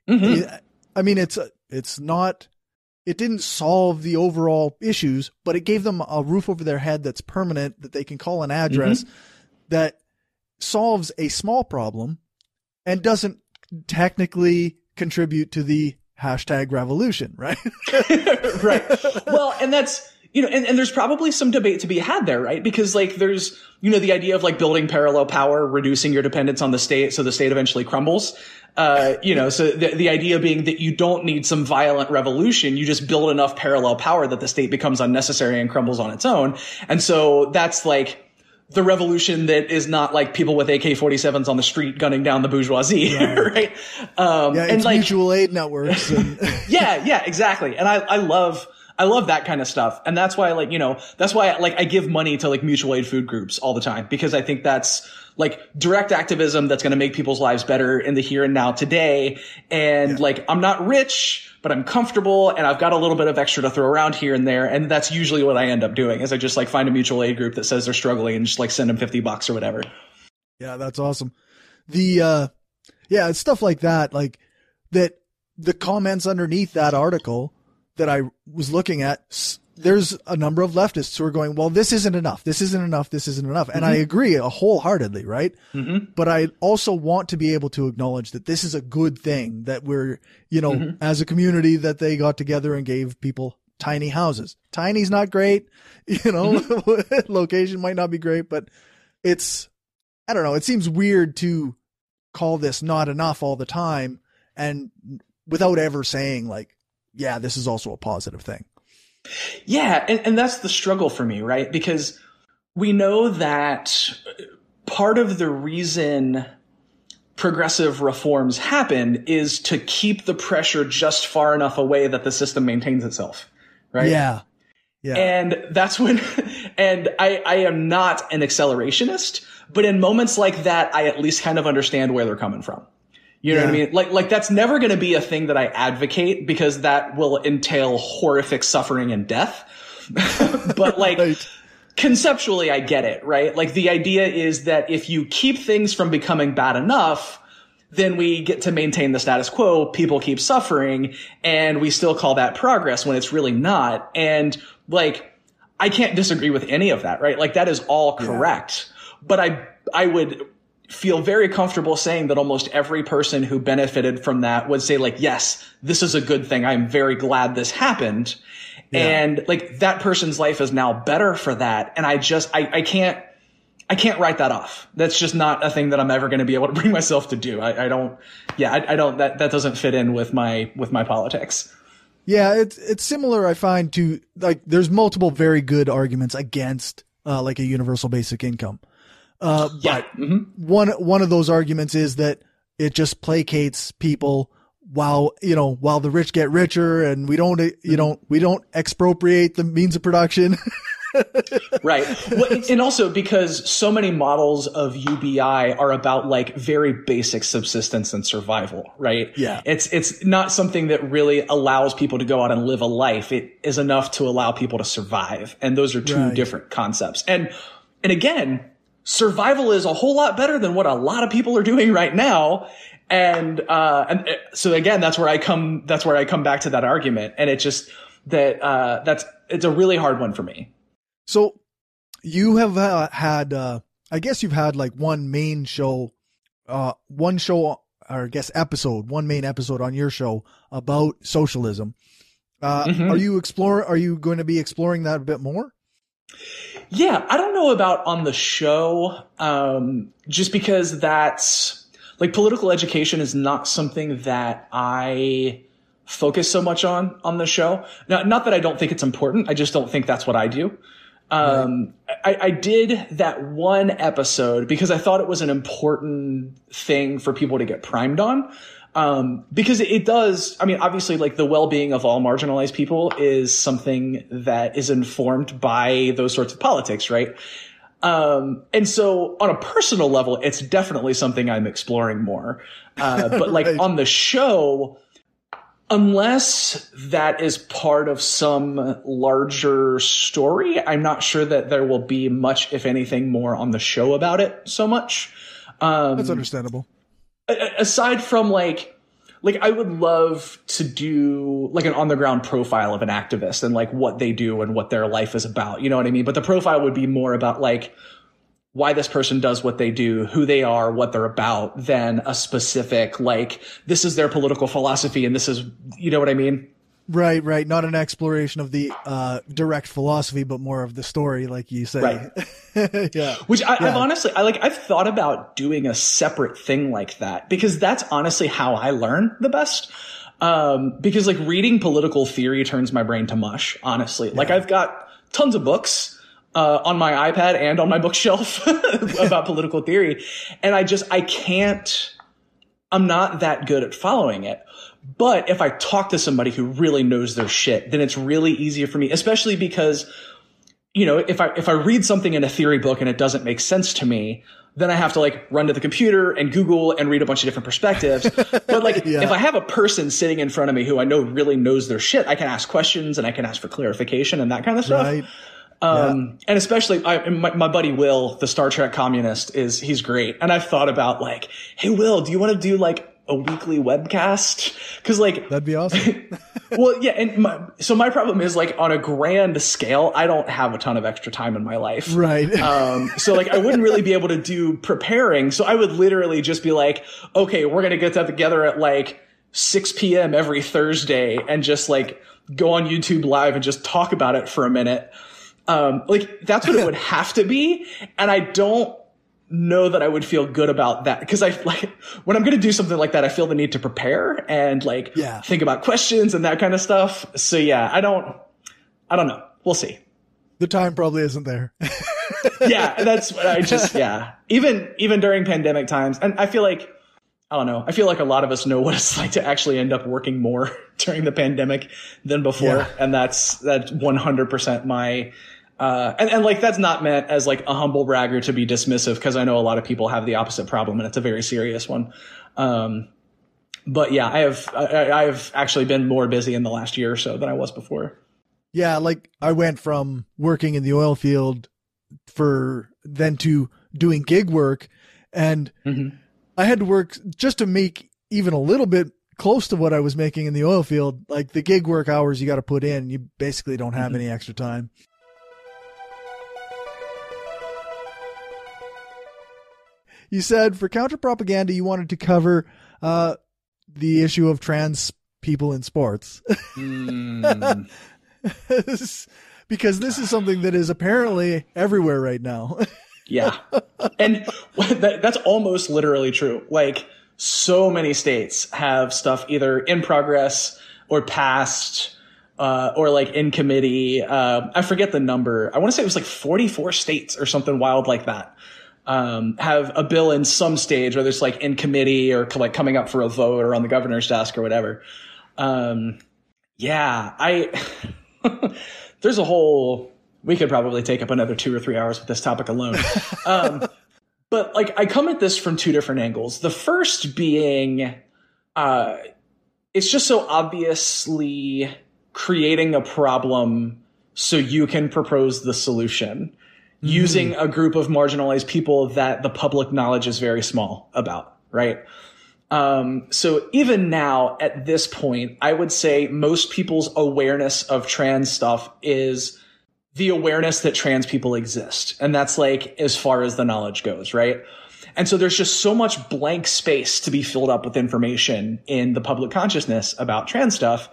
[SPEAKER 2] Mm-hmm.
[SPEAKER 1] I mean, it's it's not it didn't solve the overall issues, but it gave them a roof over their head that's permanent that they can call an address. Mm-hmm that solves a small problem and doesn't technically contribute to the hashtag revolution, right?
[SPEAKER 2] right. Well, and that's, you know, and, and there's probably some debate to be had there, right? Because like there's, you know, the idea of like building parallel power, reducing your dependence on the state so the state eventually crumbles. Uh, you know, so the, the idea being that you don't need some violent revolution. You just build enough parallel power that the state becomes unnecessary and crumbles on its own. And so that's like, the revolution that is not like people with AK-47s on the street gunning down the bourgeoisie, right? right?
[SPEAKER 1] Um, yeah, and like mutual aid networks. And
[SPEAKER 2] yeah, yeah, exactly. And I, I love, I love that kind of stuff. And that's why, like, you know, that's why, like, I give money to like mutual aid food groups all the time because I think that's like direct activism that's going to make people's lives better in the here and now today. And yeah. like, I'm not rich, but I'm comfortable and I've got a little bit of extra to throw around here and there. And that's usually what I end up doing is I just like find a mutual aid group that says they're struggling and just like send them 50 bucks or whatever.
[SPEAKER 1] Yeah, that's awesome. The, uh, yeah, it's stuff like that, like that the comments underneath that article that I was looking at there's a number of leftists who are going, well, this isn't enough. This isn't enough. This isn't enough. And mm-hmm. I agree wholeheartedly, right? Mm-hmm. But I also want to be able to acknowledge that this is a good thing that we're, you know, mm-hmm. as a community that they got together and gave people tiny houses. Tiny's not great, you know, mm-hmm. location might not be great, but it's, I don't know. It seems weird to call this not enough all the time and without ever saying like, yeah, this is also a positive thing.
[SPEAKER 2] Yeah, and, and that's the struggle for me, right? Because we know that part of the reason progressive reforms happen is to keep the pressure just far enough away that the system maintains itself, right?
[SPEAKER 1] Yeah. Yeah.
[SPEAKER 2] And that's when, and I, I am not an accelerationist, but in moments like that, I at least kind of understand where they're coming from. You know yeah. what I mean? Like, like that's never going to be a thing that I advocate because that will entail horrific suffering and death. but like, right. conceptually, I get it, right? Like the idea is that if you keep things from becoming bad enough, then we get to maintain the status quo. People keep suffering and we still call that progress when it's really not. And like, I can't disagree with any of that, right? Like that is all correct. Yeah. But I, I would feel very comfortable saying that almost every person who benefited from that would say like, yes, this is a good thing. I'm very glad this happened. Yeah. And like that person's life is now better for that. And I just, I, I can't, I can't write that off. That's just not a thing that I'm ever going to be able to bring myself to do. I, I don't, yeah, I, I, don't, that, that doesn't fit in with my, with my politics.
[SPEAKER 1] Yeah. It's, it's similar, I find to like, there's multiple very good arguments against, uh, like a universal basic income. Uh, yeah. But mm-hmm. one one of those arguments is that it just placates people while you know while the rich get richer and we don't you know we don't expropriate the means of production.
[SPEAKER 2] right. Well, and also because so many models of UBI are about like very basic subsistence and survival, right?
[SPEAKER 1] Yeah.
[SPEAKER 2] It's, it's not something that really allows people to go out and live a life. It is enough to allow people to survive. And those are two right. different concepts. And, and again, survival is a whole lot better than what a lot of people are doing right now. And, uh, and uh, so again, that's where I come, that's where I come back to that argument. And it just, that, uh, that's, it's a really hard one for me.
[SPEAKER 1] So you have uh, had, uh, I guess you've had like one main show, uh, one show, or I guess episode, one main episode on your show about socialism. Uh, mm-hmm. Are you explore? Are you going to be exploring that a bit more?
[SPEAKER 2] Yeah, I don't know about on the show, um, just because that's like political education is not something that I focus so much on on the show. Not, not that I don't think it's important. I just don't think that's what I do. Um, right. I, I, did that one episode because I thought it was an important thing for people to get primed on. Um, because it does, I mean, obviously, like the well-being of all marginalized people is something that is informed by those sorts of politics, right? Um, and so on a personal level, it's definitely something I'm exploring more. Uh, but like right. on the show, unless that is part of some larger story, I'm not sure that there will be much, if anything, more on the show about it so much.
[SPEAKER 1] Um, That's understandable
[SPEAKER 2] aside from like like I would love to do like an on the ground profile of an activist and like what they do and what their life is about. You know what I mean? But the profile would be more about like why this person does what they do, who they are, what they're about, than a specific like this is their political philosophy and this is you know what I mean?
[SPEAKER 1] Right, right. Not an exploration of the uh, direct philosophy, but more of the story, like you say.
[SPEAKER 2] Right. yeah. Which I, have honestly, I like. I've thought about doing a separate thing like that because that's honestly how I learn the best. Um, because like reading political theory turns my brain to mush. Honestly, yeah. like I've got tons of books uh, on my iPad and on my bookshelf about political theory. And I just, I can't, I'm not that good at following it. But if I talk to somebody who really knows their shit, then it's really easier for me, especially because, you know, if I, if I read something in a theory book and it doesn't make sense to me, then I have to like run to the computer and Google and read a bunch of different perspectives. but like, yeah. if I have a person sitting in front of me who I know really knows their shit, I can ask questions and I can ask for clarification and that kind of stuff. Right. Um, yeah. and especially I, my, my, buddy Will, the Star Trek communist is, he's great. And I've thought about like, Hey, Will, do you want to do like a weekly webcast? Cause like,
[SPEAKER 3] that'd be awesome.
[SPEAKER 2] well, yeah. And my, so my problem is like on a grand scale, I don't have a ton of extra time in my life.
[SPEAKER 3] Right.
[SPEAKER 2] Um, so like I wouldn't really be able to do preparing. So I would literally just be like, okay, we're going to get that together at like 6 p.m. every Thursday and just like go on YouTube live and just talk about it for a minute. Um, like that's what it would have to be. And I don't know that I would feel good about that because I like when I'm going to do something like that, I feel the need to prepare and like yeah. think about questions and that kind of stuff. So yeah, I don't, I don't know. We'll see.
[SPEAKER 3] The time probably isn't there.
[SPEAKER 2] yeah, that's what I just yeah. Even even during pandemic times, and I feel like I don't know. I feel like a lot of us know what it's like to actually end up working more during the pandemic than before, yeah. and that's that's 100% my uh, and, and like that's not meant as like a humble bragger to be dismissive because I know a lot of people have the opposite problem and it's a very serious one. Um, but yeah, I have I, I've actually been more busy in the last year or so than I was before.
[SPEAKER 3] Yeah, like I went from working in the oil field for then to doing gig work, and mm-hmm. I had to work just to make even a little bit close to what I was making in the oil field. Like the gig work hours you got to put in, you basically don't have mm-hmm. any extra time. You said for counter propaganda you wanted to cover uh, the issue of trans people in sports. Mm. because this is something that is apparently everywhere right now.
[SPEAKER 2] yeah. And that, that's almost literally true. Like so many states have stuff either in progress or passed uh, or like in committee. Uh, I forget the number. I want to say it was like 44 states or something wild like that um, have a bill in some stage, whether it's like in committee or like coming up for a vote or on the governor's desk or whatever. Um, yeah, I, there's a whole, we could probably take up another two or three hours with this topic alone. um, but like, I come at this from two different angles. The first being, uh, it's just so obviously creating a problem so you can propose the solution using a group of marginalized people that the public knowledge is very small about, right? Um, so even now at this point, I would say most people's awareness of trans stuff is the awareness that trans people exist. And that's like as far as the knowledge goes, right? And so there's just so much blank space to be filled up with information in the public consciousness about trans stuff.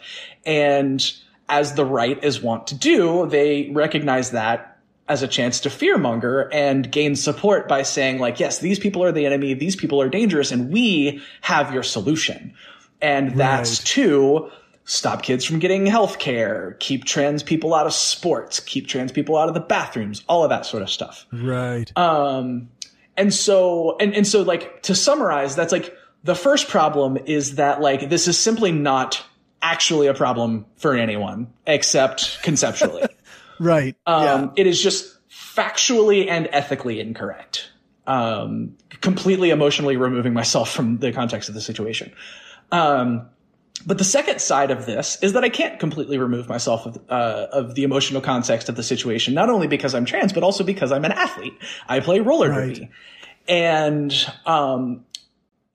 [SPEAKER 2] And as the right is wont to do, they recognize that as a chance to fearmonger and gain support by saying like, yes, these people are the enemy, these people are dangerous, and we have your solution. And that's right. to stop kids from getting health care, keep trans people out of sports, keep trans people out of the bathrooms, all of that sort of stuff.
[SPEAKER 3] Right.
[SPEAKER 2] Um, and so, and, and so like to summarize, that's like the first problem is that like this is simply not actually a problem for anyone except conceptually.
[SPEAKER 3] Right.
[SPEAKER 2] Um, yeah. It is just factually and ethically incorrect. Um, completely emotionally removing myself from the context of the situation. Um, but the second side of this is that I can't completely remove myself of, uh, of, the emotional context of the situation, not only because I'm trans, but also because I'm an athlete. I play roller right. derby. And, um,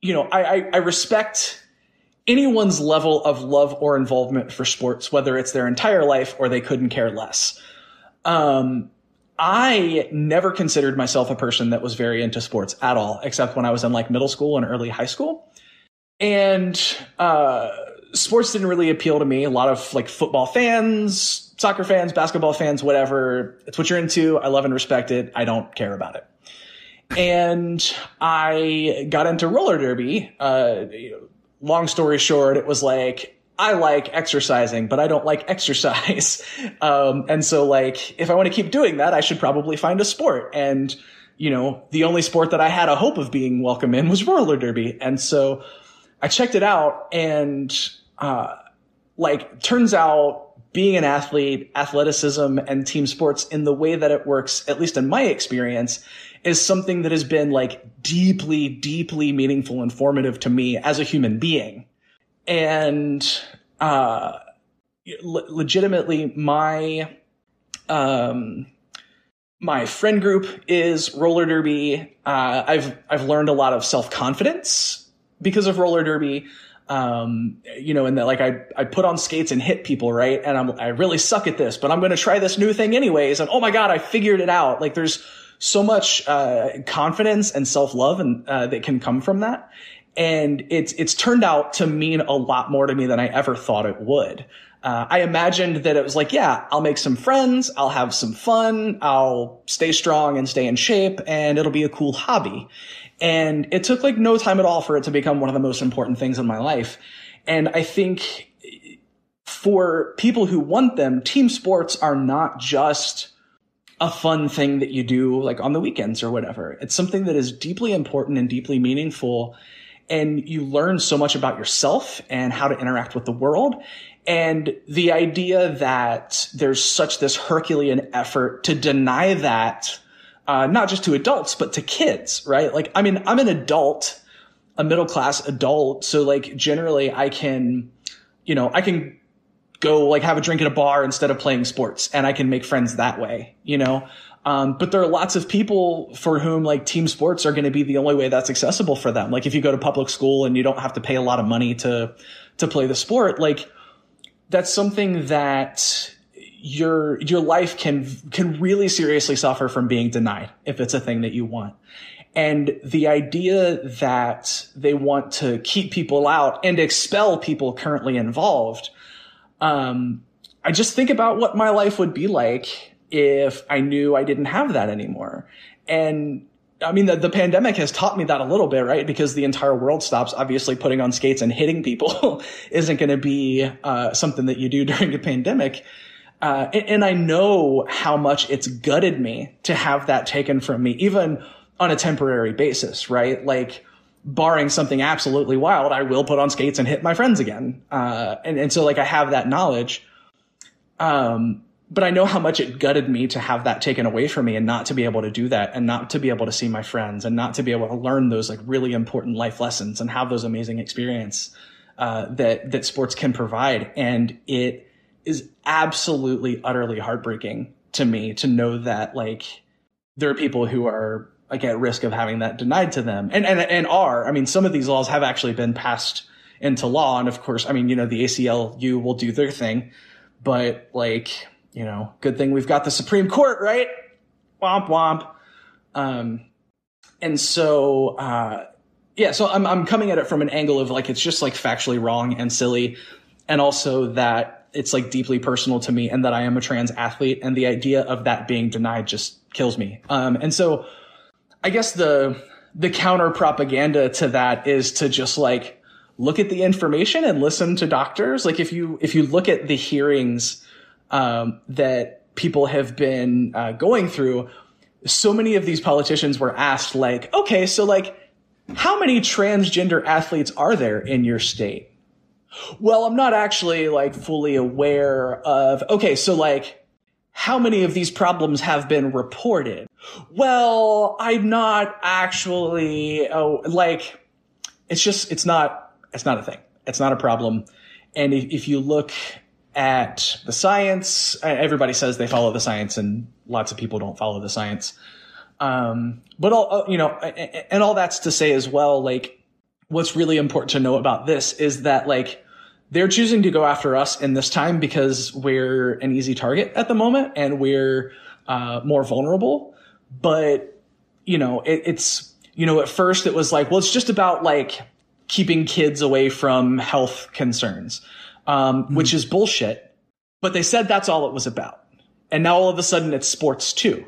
[SPEAKER 2] you know, I, I, I respect anyone's level of love or involvement for sports, whether it's their entire life or they couldn't care less. Um, I never considered myself a person that was very into sports at all, except when I was in like middle school and early high school. And uh, sports didn't really appeal to me. A lot of like football fans, soccer fans, basketball fans, whatever. It's what you're into. I love and respect it. I don't care about it. and I got into roller derby. Uh, long story short, it was like I like exercising, but I don't like exercise. Um, and so like, if I want to keep doing that, I should probably find a sport. And, you know, the only sport that I had a hope of being welcome in was roller derby. And so I checked it out and, uh, like, turns out being an athlete, athleticism and team sports in the way that it works, at least in my experience, is something that has been like deeply, deeply meaningful and formative to me as a human being. And, uh, le- legitimately my, um, my friend group is roller derby. Uh, I've, I've learned a lot of self confidence because of roller derby um, you know, and that like I, I put on skates and hit people, right? And I'm, I really suck at this, but I'm going to try this new thing anyways. And oh my God, I figured it out. Like there's so much, uh, confidence and self-love and, uh, that can come from that. And it's, it's turned out to mean a lot more to me than I ever thought it would. Uh, I imagined that it was like, yeah, I'll make some friends, I'll have some fun, I'll stay strong and stay in shape, and it'll be a cool hobby. And it took like no time at all for it to become one of the most important things in my life. And I think for people who want them, team sports are not just a fun thing that you do like on the weekends or whatever. It's something that is deeply important and deeply meaningful. And you learn so much about yourself and how to interact with the world. And the idea that there's such this Herculean effort to deny that uh, not just to adults, but to kids, right? Like, I mean, I'm an adult, a middle class adult. So like generally I can, you know, I can go like have a drink at a bar instead of playing sports and I can make friends that way, you know? Um, but there are lots of people for whom like team sports are going to be the only way that's accessible for them. Like if you go to public school and you don't have to pay a lot of money to, to play the sport, like that's something that your your life can can really seriously suffer from being denied if it's a thing that you want. And the idea that they want to keep people out and expel people currently involved, um, I just think about what my life would be like if I knew I didn't have that anymore. And I mean, the, the pandemic has taught me that a little bit, right? Because the entire world stops. Obviously, putting on skates and hitting people isn't going to be uh, something that you do during a pandemic. Uh, and, and, I know how much it's gutted me to have that taken from me, even on a temporary basis, right? Like, barring something absolutely wild, I will put on skates and hit my friends again. Uh, and, and so like I have that knowledge. Um, but I know how much it gutted me to have that taken away from me and not to be able to do that and not to be able to see my friends and not to be able to learn those like really important life lessons and have those amazing experience, uh, that, that sports can provide. And it, is absolutely utterly heartbreaking to me to know that like there are people who are like at risk of having that denied to them. And and and are. I mean some of these laws have actually been passed into law. And of course i mean you know the ACLU will do their thing. But like you know good thing we've got the supreme court right womp womp um and so uh yeah so i'm i'm coming at it from an angle of like it's just like factually wrong and silly and also that it's like deeply personal to me and that I am a trans athlete and the idea of that being denied just kills me. Um, and so I guess the, the counter propaganda to that is to just like look at the information and listen to doctors. Like if you, if you look at the hearings, um, that people have been uh, going through, so many of these politicians were asked like, okay, so like, how many transgender athletes are there in your state? Well, I'm not actually like fully aware of, okay, so like, how many of these problems have been reported? Well, I'm not actually, oh, like, it's just, it's not, it's not a thing. It's not a problem. And if, if you look at the science, everybody says they follow the science and lots of people don't follow the science. Um, but all, uh, you know, and all that's to say as well, like, what's really important to know about this is that like, they're choosing to go after us in this time because we're an easy target at the moment and we're uh, more vulnerable. But you know, it, it's you know, at first it was like, well, it's just about like keeping kids away from health concerns, um, mm-hmm. which is bullshit. But they said that's all it was about, and now all of a sudden it's sports too.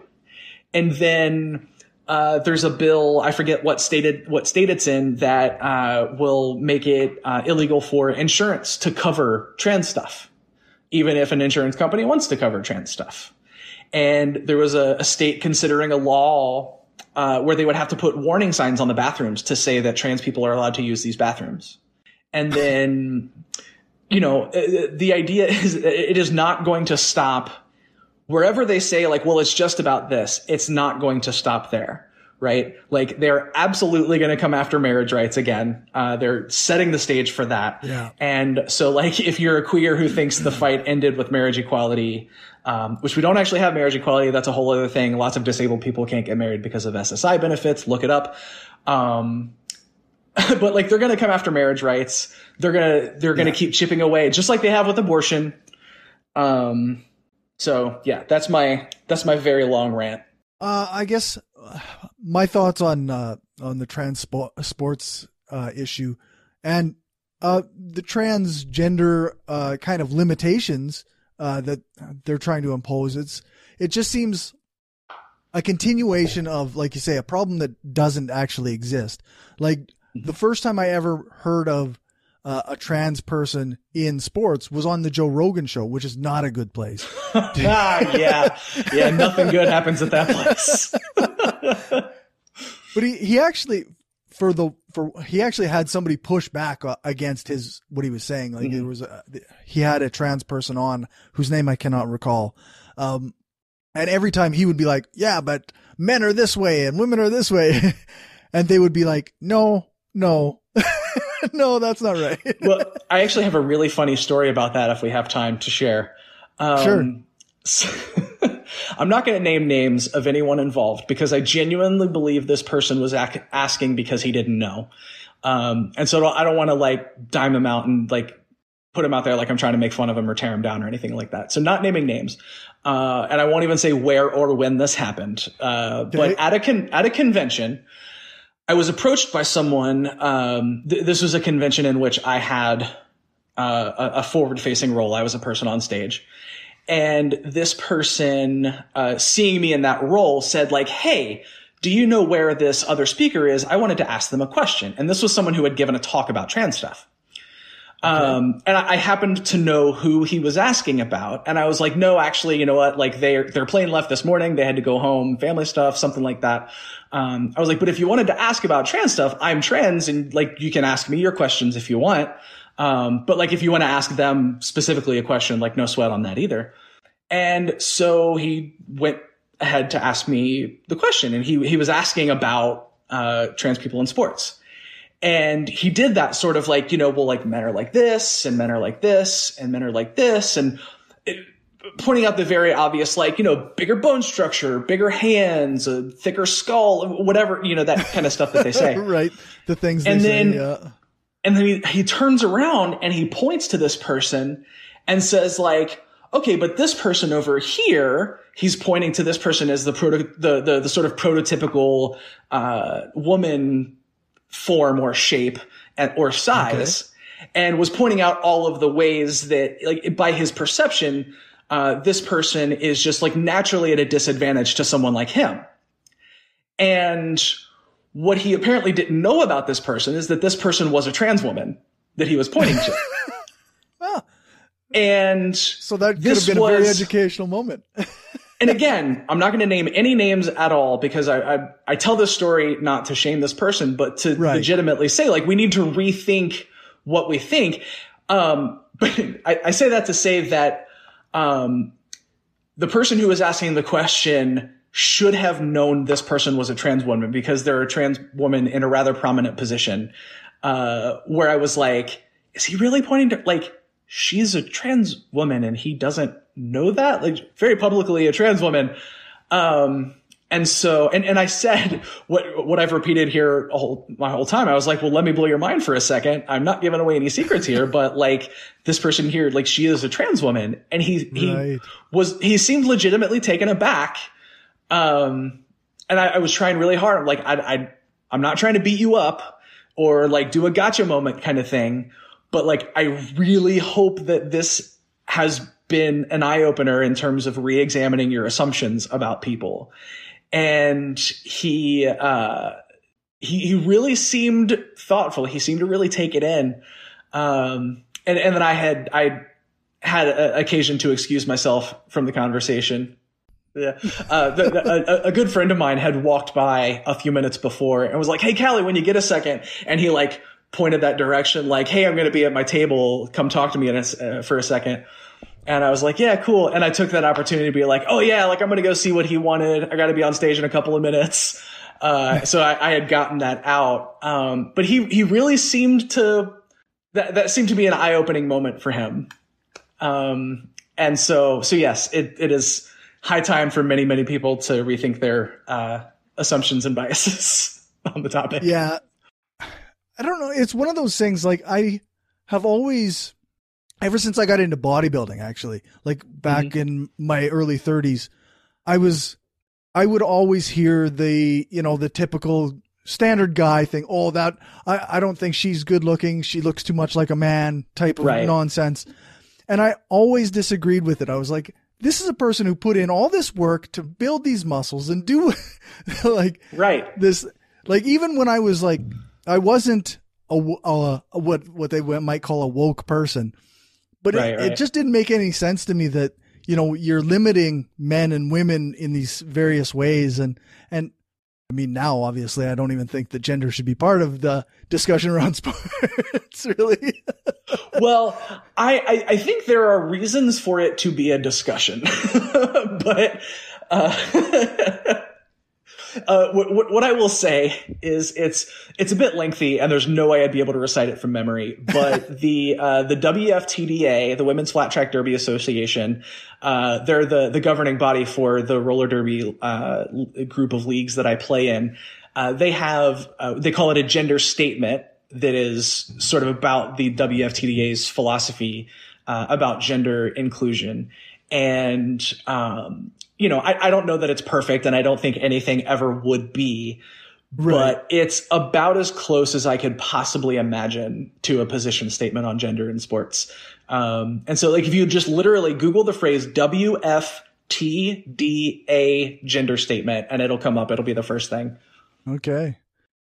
[SPEAKER 2] And then uh, there's a bill I forget what stated what state it's in that uh, will make it uh, illegal for insurance to cover trans stuff, even if an insurance company wants to cover trans stuff. And there was a, a state considering a law uh, where they would have to put warning signs on the bathrooms to say that trans people are allowed to use these bathrooms. And then, you know, uh, the idea is it is not going to stop wherever they say like, well, it's just about this, it's not going to stop there. Right? Like they're absolutely going to come after marriage rights again. Uh, they're setting the stage for that.
[SPEAKER 1] Yeah.
[SPEAKER 2] And so like, if you're a queer who thinks the fight ended with marriage equality, um, which we don't actually have marriage equality. That's a whole other thing. Lots of disabled people can't get married because of SSI benefits. Look it up. Um, but like they're going to come after marriage rights. They're going to, they're going to yeah. keep chipping away just like they have with abortion. Um, so yeah, that's my that's my very long rant.
[SPEAKER 1] Uh, I guess uh, my thoughts on uh, on the trans sports uh, issue and uh, the transgender uh, kind of limitations uh, that they're trying to impose. It's it just seems a continuation of, like you say, a problem that doesn't actually exist. Like the first time I ever heard of uh, a trans person in sports was on the Joe Rogan show, which is not a good place.
[SPEAKER 2] ah, yeah, yeah, nothing good happens at that place.
[SPEAKER 1] but he he actually for the for he actually had somebody push back uh, against his what he was saying. Like mm-hmm. there was a, he had a trans person on whose name I cannot recall. Um, and every time he would be like, "Yeah, but men are this way and women are this way," and they would be like, "No, no." no, that's not right.
[SPEAKER 2] well, I actually have a really funny story about that if we have time to share.
[SPEAKER 1] Um, sure.
[SPEAKER 2] So I'm not going to name names of anyone involved because I genuinely believe this person was ac- asking because he didn't know. Um, and so I don't want to like dime him out and like put him out there like I'm trying to make fun of him or tear him down or anything like that. So not naming names. Uh, and I won't even say where or when this happened. Uh, but at a con- at a convention, I was approached by someone. Um, th- this was a convention in which I had uh, a, a forward facing role. I was a person on stage. And this person, uh, seeing me in that role said like, Hey, do you know where this other speaker is? I wanted to ask them a question. And this was someone who had given a talk about trans stuff. Um, and I, I, happened to know who he was asking about. And I was like, no, actually, you know what? Like their, their plane left this morning. They had to go home, family stuff, something like that. Um, I was like, but if you wanted to ask about trans stuff, I'm trans and like you can ask me your questions if you want. Um, but like if you want to ask them specifically a question, like no sweat on that either. And so he went ahead to ask me the question and he, he was asking about, uh, trans people in sports. And he did that sort of like, you know, well, like men are like this and men are like this and men are like this. And it, pointing out the very obvious, like, you know, bigger bone structure, bigger hands, a thicker skull, whatever, you know, that kind of stuff that they say.
[SPEAKER 1] right. The things
[SPEAKER 2] and then,
[SPEAKER 1] say, yeah.
[SPEAKER 2] And then he, he turns around and he points to this person and says like, okay, but this person over here, he's pointing to this person as the proto, the, the, the sort of prototypical, uh, woman form or shape and, or size. Okay. And was pointing out all of the ways that, like, by his perception, uh, this person is just like naturally at a disadvantage to someone like him. And what he apparently didn't know about this person is that this person was a trans woman that he was pointing to. oh. And
[SPEAKER 1] so that could have been was, a very educational moment.
[SPEAKER 2] and again, I'm not going to name any names at all because I, I, I tell this story not to shame this person, but to right. legitimately say like we need to rethink what we think. Um, but I, I say that to say that um, the person who was asking the question should have known this person was a trans woman because they're a trans woman in a rather prominent position. Uh, where I was like, is he really pointing to like she's a trans woman and he doesn't know that? Like very publicly a trans woman. Um, and so, and, and I said what, what I've repeated here whole, my whole time. I was like, well, let me blow your mind for a second. I'm not giving away any secrets here, but like this person here, like she is a trans woman and he, he right. was, he seemed legitimately taken aback. Um, and I, I was trying really hard. Like, I, I, I'm not trying to beat you up or like do a gotcha moment kind of thing, but like, I really hope that this has been an eye opener in terms of re-examining your assumptions about people and he uh, he he really seemed thoughtful. He seemed to really take it in. Um, and and then I had I had a, occasion to excuse myself from the conversation. Yeah, uh, the, the, a, a, good friend of mine had walked by a few minutes before and was like, "Hey, Callie, when you get a second, and he like pointed that direction, like, "Hey, I'm going to be at my table. Come talk to me a, uh, for a second. And I was like, "Yeah, cool." And I took that opportunity to be like, "Oh yeah, like I'm going to go see what he wanted. I got to be on stage in a couple of minutes." Uh, so I, I, had gotten that out. Um, but he he really seemed to that that seemed to be an eye opening moment for him. Um, and so so yes, it it is high time for many many people to rethink their uh, assumptions and biases on the topic.
[SPEAKER 1] Yeah, I don't know. It's one of those things. Like I have always, ever since I got into bodybuilding, actually, like back mm-hmm. in my early 30s, I was I would always hear the, you know, the typical standard guy thing. Oh, that I, I don't think she's good looking. She looks too much like a man type of right. nonsense. And I always disagreed with it. I was like, this is a person who put in all this work to build these muscles and do like
[SPEAKER 2] right
[SPEAKER 1] this like even when I was like I wasn't a, a, a what what they might call a woke person, but right, it, right. it just didn't make any sense to me that you know, you're limiting men and women in these various ways. And, and I mean, now obviously I don't even think that gender should be part of the discussion around sports, really.
[SPEAKER 2] well, I, I, I, think there are reasons for it to be a discussion, but, uh, Uh, what, what, I will say is it's it's a bit lengthy, and there's no way I'd be able to recite it from memory. But the uh, the WFTDA, the Women's Flat Track Derby Association, uh, they're the the governing body for the roller derby uh, group of leagues that I play in. Uh, they have they call it a gender statement that is sort of about the WFTDA's philosophy about gender inclusion and um, you know, I, I don't know that it's perfect and I don't think anything ever would be, right. but it's about as close as I could possibly imagine to a position statement on gender in sports. Um, and so like if you just literally Google the phrase WFTDA gender statement and it'll come up, it'll be the first thing.
[SPEAKER 1] Okay.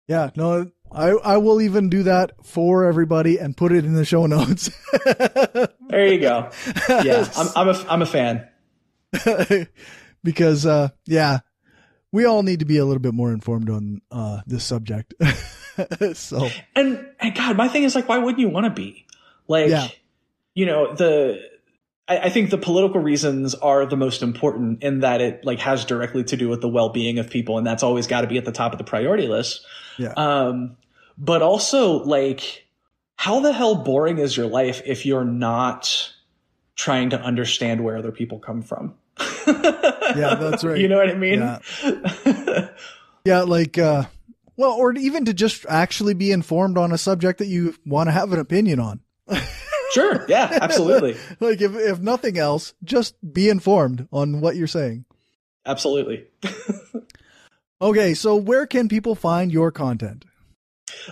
[SPEAKER 1] Yeah, no, I I will even do that for everybody and put it in the show notes.
[SPEAKER 2] there you go. Yeah, I'm I'm a I'm a fan.
[SPEAKER 1] because uh yeah, we all need to be a little bit more informed on uh this subject. so
[SPEAKER 2] and and God, my thing is like, why wouldn't you want to be? Like, yeah. you know, the I, I think the political reasons are the most important in that it like has directly to do with the well being of people, and that's always got to be at the top of the priority list.
[SPEAKER 1] Yeah.
[SPEAKER 2] Um, but also like, how the hell boring is your life if you're not trying to understand where other people come from?
[SPEAKER 1] yeah, that's right.
[SPEAKER 2] You know what I mean?
[SPEAKER 1] Yeah, yeah like, uh, well, or even to just actually be informed on a subject that you want to have an opinion on.
[SPEAKER 2] sure. Yeah, absolutely.
[SPEAKER 1] like if, if nothing else, just be informed on what you're saying.
[SPEAKER 2] Absolutely.
[SPEAKER 1] okay. So where can people find your content?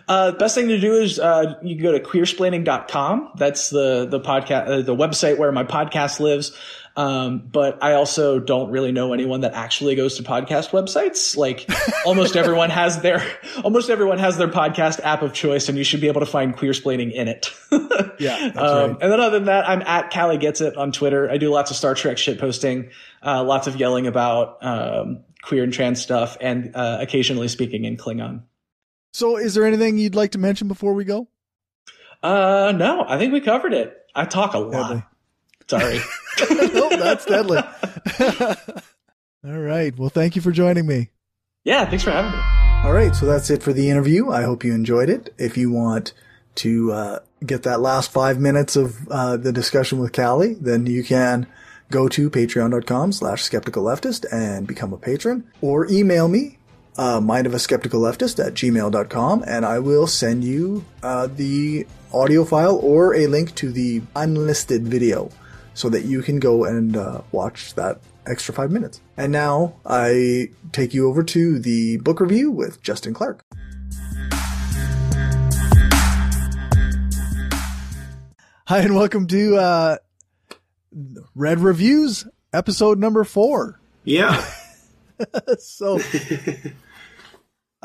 [SPEAKER 2] Uh, best thing to do is uh, you can go to queersplaining.com. That's the the podcast, uh, the website where my podcast lives. Um, but I also don't really know anyone that actually goes to podcast websites. Like almost everyone has their almost everyone has their podcast app of choice, and you should be able to find queersplaining in it.
[SPEAKER 1] yeah. Um,
[SPEAKER 2] right. And then other than that, I'm at Callie Gets It on Twitter. I do lots of Star Trek shit posting, uh, lots of yelling about um, queer and trans stuff, and uh, occasionally speaking in Klingon.
[SPEAKER 1] So, is there anything you'd like to mention before we go?
[SPEAKER 2] Uh, no, I think we covered it. I talk a lot. Sorry.
[SPEAKER 1] no, that's deadly. All right. Well, thank you for joining me.
[SPEAKER 2] Yeah, thanks for having me.
[SPEAKER 4] All right, so that's it for the interview. I hope you enjoyed it. If you want to uh, get that last five minutes of uh, the discussion with Callie, then you can go to patreon.com slash skeptical leftist and become a patron or email me uh, mind of a skeptical leftist at gmail.com and I will send you uh, the audio file or a link to the unlisted video so that you can go and uh, watch that extra five minutes. And now I take you over to the book review with Justin Clark.
[SPEAKER 1] Hi, and welcome to uh, Red Reviews, episode number four.
[SPEAKER 5] Yeah.
[SPEAKER 3] so,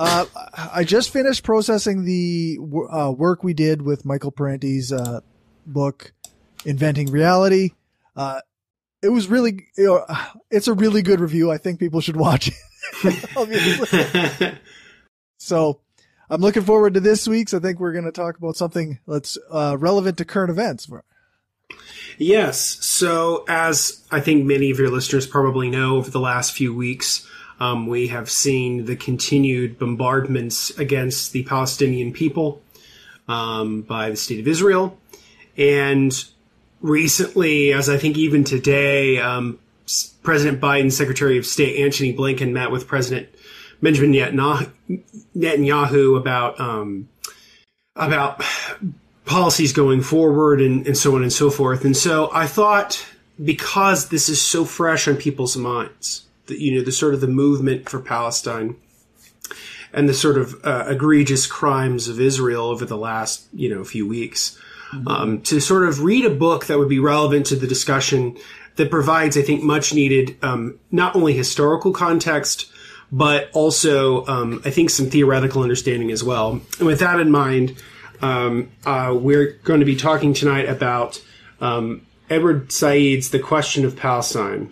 [SPEAKER 3] uh, I just finished processing the uh, work we did with Michael Parenti's uh, book, Inventing Reality. Uh, it was really, you know, it's a really good review. I think people should watch it. so, I'm looking forward to this week's. I think we're going to talk about something that's uh, relevant to current events.
[SPEAKER 5] Yes. So, as I think many of your listeners probably know, over the last few weeks, um, we have seen the continued bombardments against the Palestinian people um, by the state of Israel. And recently, as I think even today, um, President Biden, Secretary of State Antony Blinken met with President Benjamin Netanyahu about um, about policies going forward and, and so on and so forth. And so I thought because this is so fresh on people's minds, that you know the sort of the movement for Palestine and the sort of uh, egregious crimes of Israel over the last you know few weeks. Mm-hmm. Um, to sort of read a book that would be relevant to the discussion that provides, I think, much needed um, not only historical context but also um, I think some theoretical understanding as well. And with that in mind, um, uh, we're going to be talking tonight about um, Edward Said's The Question of Palestine,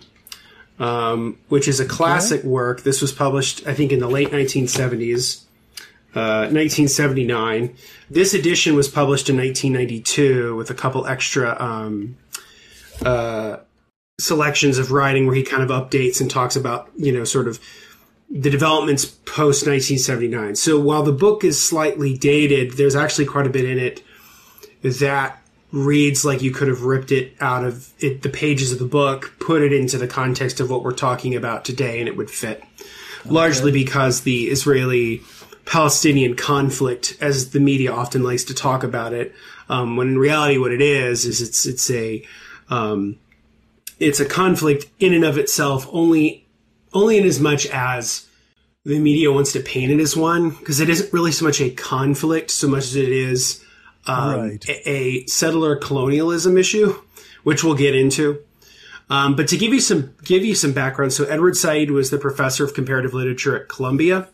[SPEAKER 5] um, which is a classic okay. work. This was published, I think, in the late 1970s. Uh, 1979. This edition was published in 1992 with a couple extra um, uh, selections of writing where he kind of updates and talks about, you know, sort of the developments post 1979. So while the book is slightly dated, there's actually quite a bit in it that reads like you could have ripped it out of it, the pages of the book, put it into the context of what we're talking about today, and it would fit. Okay. Largely because the Israeli Palestinian conflict, as the media often likes to talk about it, um, when in reality what it is is it's it's a um, it's a conflict in and of itself only only in as much as the media wants to paint it as one, because it isn't really so much a conflict so much as it is um, right. a, a, settler colonialism issue, which we'll get into. Um, but to give you some give you some background, so Edward Said was the professor of comparative literature at Columbia,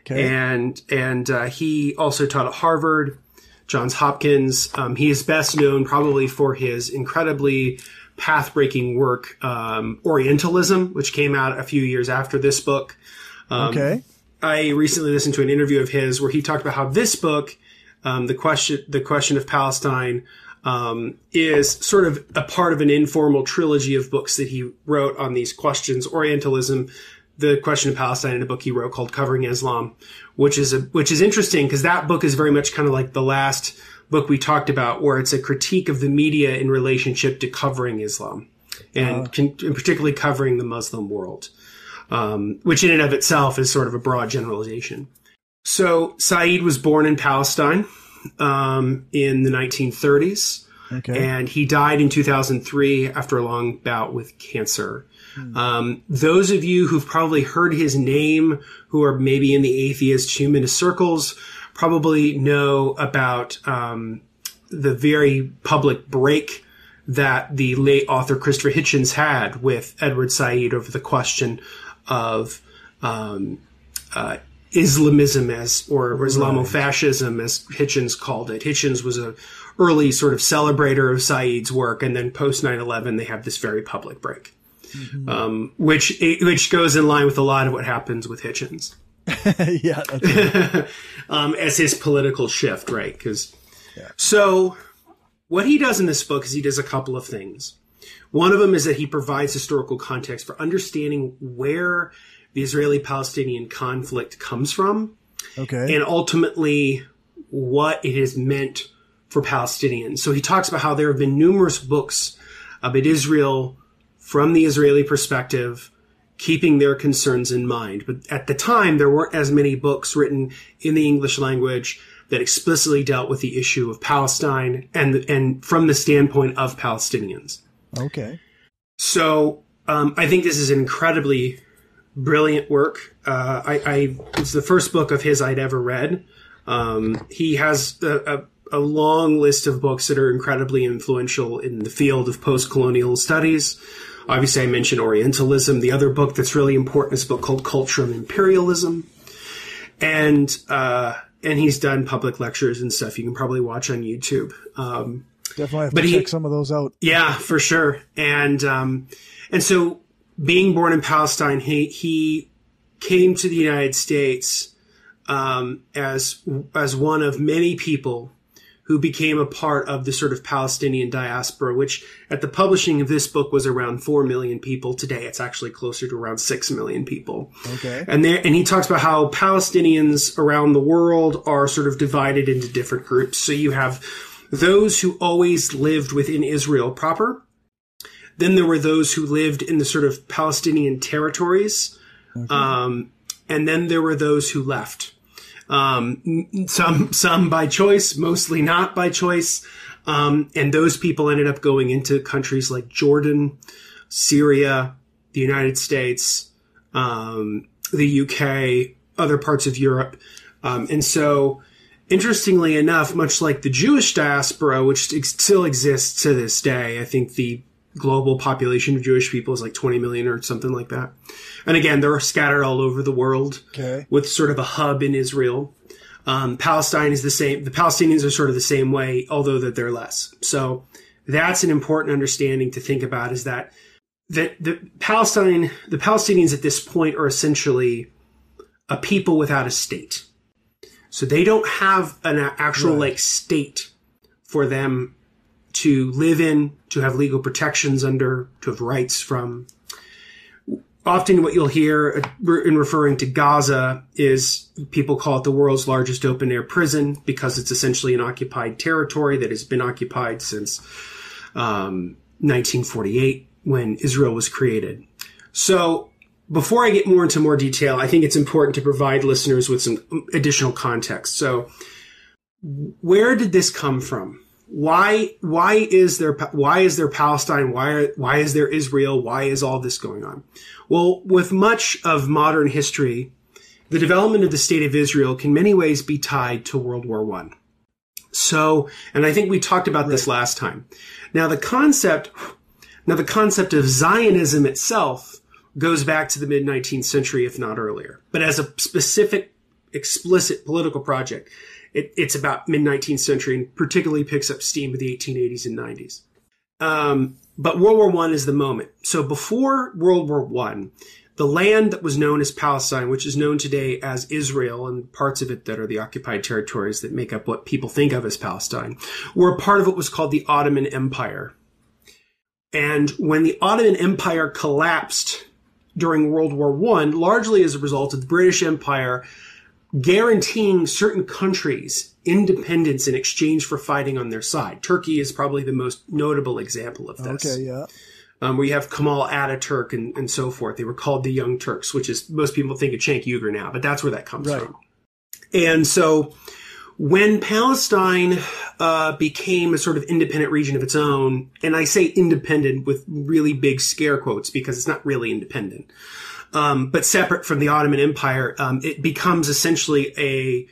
[SPEAKER 5] okay. and and uh, he also taught at Harvard, Johns Hopkins. Um, he is best known probably for his incredibly path breaking work, um, Orientalism, which came out a few years after this book. Um,
[SPEAKER 3] okay.
[SPEAKER 5] I recently listened to an interview of his where he talked about how this book, um, the question, the question of Palestine, um, is sort of a part of an informal trilogy of books that he wrote on these questions: Orientalism, the question of Palestine, and a book he wrote called Covering Islam, which is a which is interesting because that book is very much kind of like the last book we talked about, where it's a critique of the media in relationship to covering Islam and, uh, and particularly covering the Muslim world, um, which in and of itself is sort of a broad generalization. So Said was born in Palestine um, in the 1930s. Okay. And he died in 2003 after a long bout with cancer. Hmm. Um, those of you who've probably heard his name, who are maybe in the atheist humanist circles, probably know about um, the very public break that the late author Christopher Hitchens had with Edward Said over the question of um, uh, Islamism as or, or Islamofascism as Hitchens called it. Hitchens was a early sort of celebrator of Said's work, and then post 9/11 they have this very public break, mm-hmm. um, which which goes in line with a lot of what happens with Hitchens.
[SPEAKER 3] yeah, right.
[SPEAKER 5] um, as his political shift, right? Because yeah. so what he does in this book is he does a couple of things. One of them is that he provides historical context for understanding where the Israeli-Palestinian conflict comes from,
[SPEAKER 3] okay,
[SPEAKER 5] and ultimately what it has meant for Palestinians. So he talks about how there have been numerous books about Israel from the Israeli perspective keeping their concerns in mind. But at the time, there weren't as many books written in the English language that explicitly dealt with the issue of Palestine and and from the standpoint of Palestinians.
[SPEAKER 3] Okay.
[SPEAKER 5] So um, I think this is an incredibly brilliant work. Uh, I, I, it's the first book of his I'd ever read. Um, he has a, a, a, long list of books that are incredibly influential in the field of post colonial studies. Obviously, I mentioned Orientalism. The other book that's really important is a book called Culture and Imperialism. And, uh, and he's done public lectures and stuff you can probably watch on YouTube. Um,
[SPEAKER 3] Definitely have to check some of those out.
[SPEAKER 5] Yeah, for sure. And, um, and so being born in Palestine, he, he came to the United States, um, as, as one of many people who became a part of the sort of Palestinian diaspora, which at the publishing of this book was around 4 million people. Today it's actually closer to around 6 million people.
[SPEAKER 3] Okay.
[SPEAKER 5] And there, and he talks about how Palestinians around the world are sort of divided into different groups. So you have those who always lived within Israel proper. Then there were those who lived in the sort of Palestinian territories. Okay. Um, and then there were those who left. Um, some some by choice, mostly not by choice. Um, and those people ended up going into countries like Jordan, Syria, the United States, um, the UK, other parts of Europe. Um, and so, interestingly enough, much like the Jewish diaspora, which still exists to this day, I think the global population of Jewish people is like 20 million or something like that. And again, they're scattered all over the world
[SPEAKER 3] okay.
[SPEAKER 5] with sort of a hub in Israel. Um, Palestine is the same. The Palestinians are sort of the same way, although that they're less. So that's an important understanding to think about is that that the Palestine, the Palestinians at this point are essentially a people without a state. So they don't have an actual right. like state for them to live in, to have legal protections under, to have rights from. Often, what you'll hear in referring to Gaza is people call it the world's largest open air prison because it's essentially an occupied territory that has been occupied since um, 1948 when Israel was created. So, before I get more into more detail, I think it's important to provide listeners with some additional context. So, where did this come from? Why why is there why is there Palestine? Why why is there Israel? Why is all this going on? Well, with much of modern history, the development of the state of Israel can many ways be tied to World War One. So, and I think we talked about this last time. Now, the concept now the concept of Zionism itself goes back to the mid 19th century, if not earlier. But as a specific, explicit political project, it, it's about mid 19th century and particularly picks up steam with the 1880s and 90s. Um, but World War One is the moment. So before World War One, the land that was known as Palestine, which is known today as Israel, and parts of it that are the occupied territories that make up what people think of as Palestine, were part of what was called the Ottoman Empire. And when the Ottoman Empire collapsed during World War One, largely as a result of the British Empire guaranteeing certain countries independence in exchange for fighting on their side. Turkey is probably the most notable example of this.
[SPEAKER 3] Okay, yeah.
[SPEAKER 5] Um, where you have Kemal Ataturk and, and so forth. They were called the Young Turks, which is most people think of Cenk Uygur now, but that's where that comes right. from. And so when Palestine uh, became a sort of independent region of its own, and I say independent with really big scare quotes because it's not really independent, um, but separate from the Ottoman Empire, um, it becomes essentially a,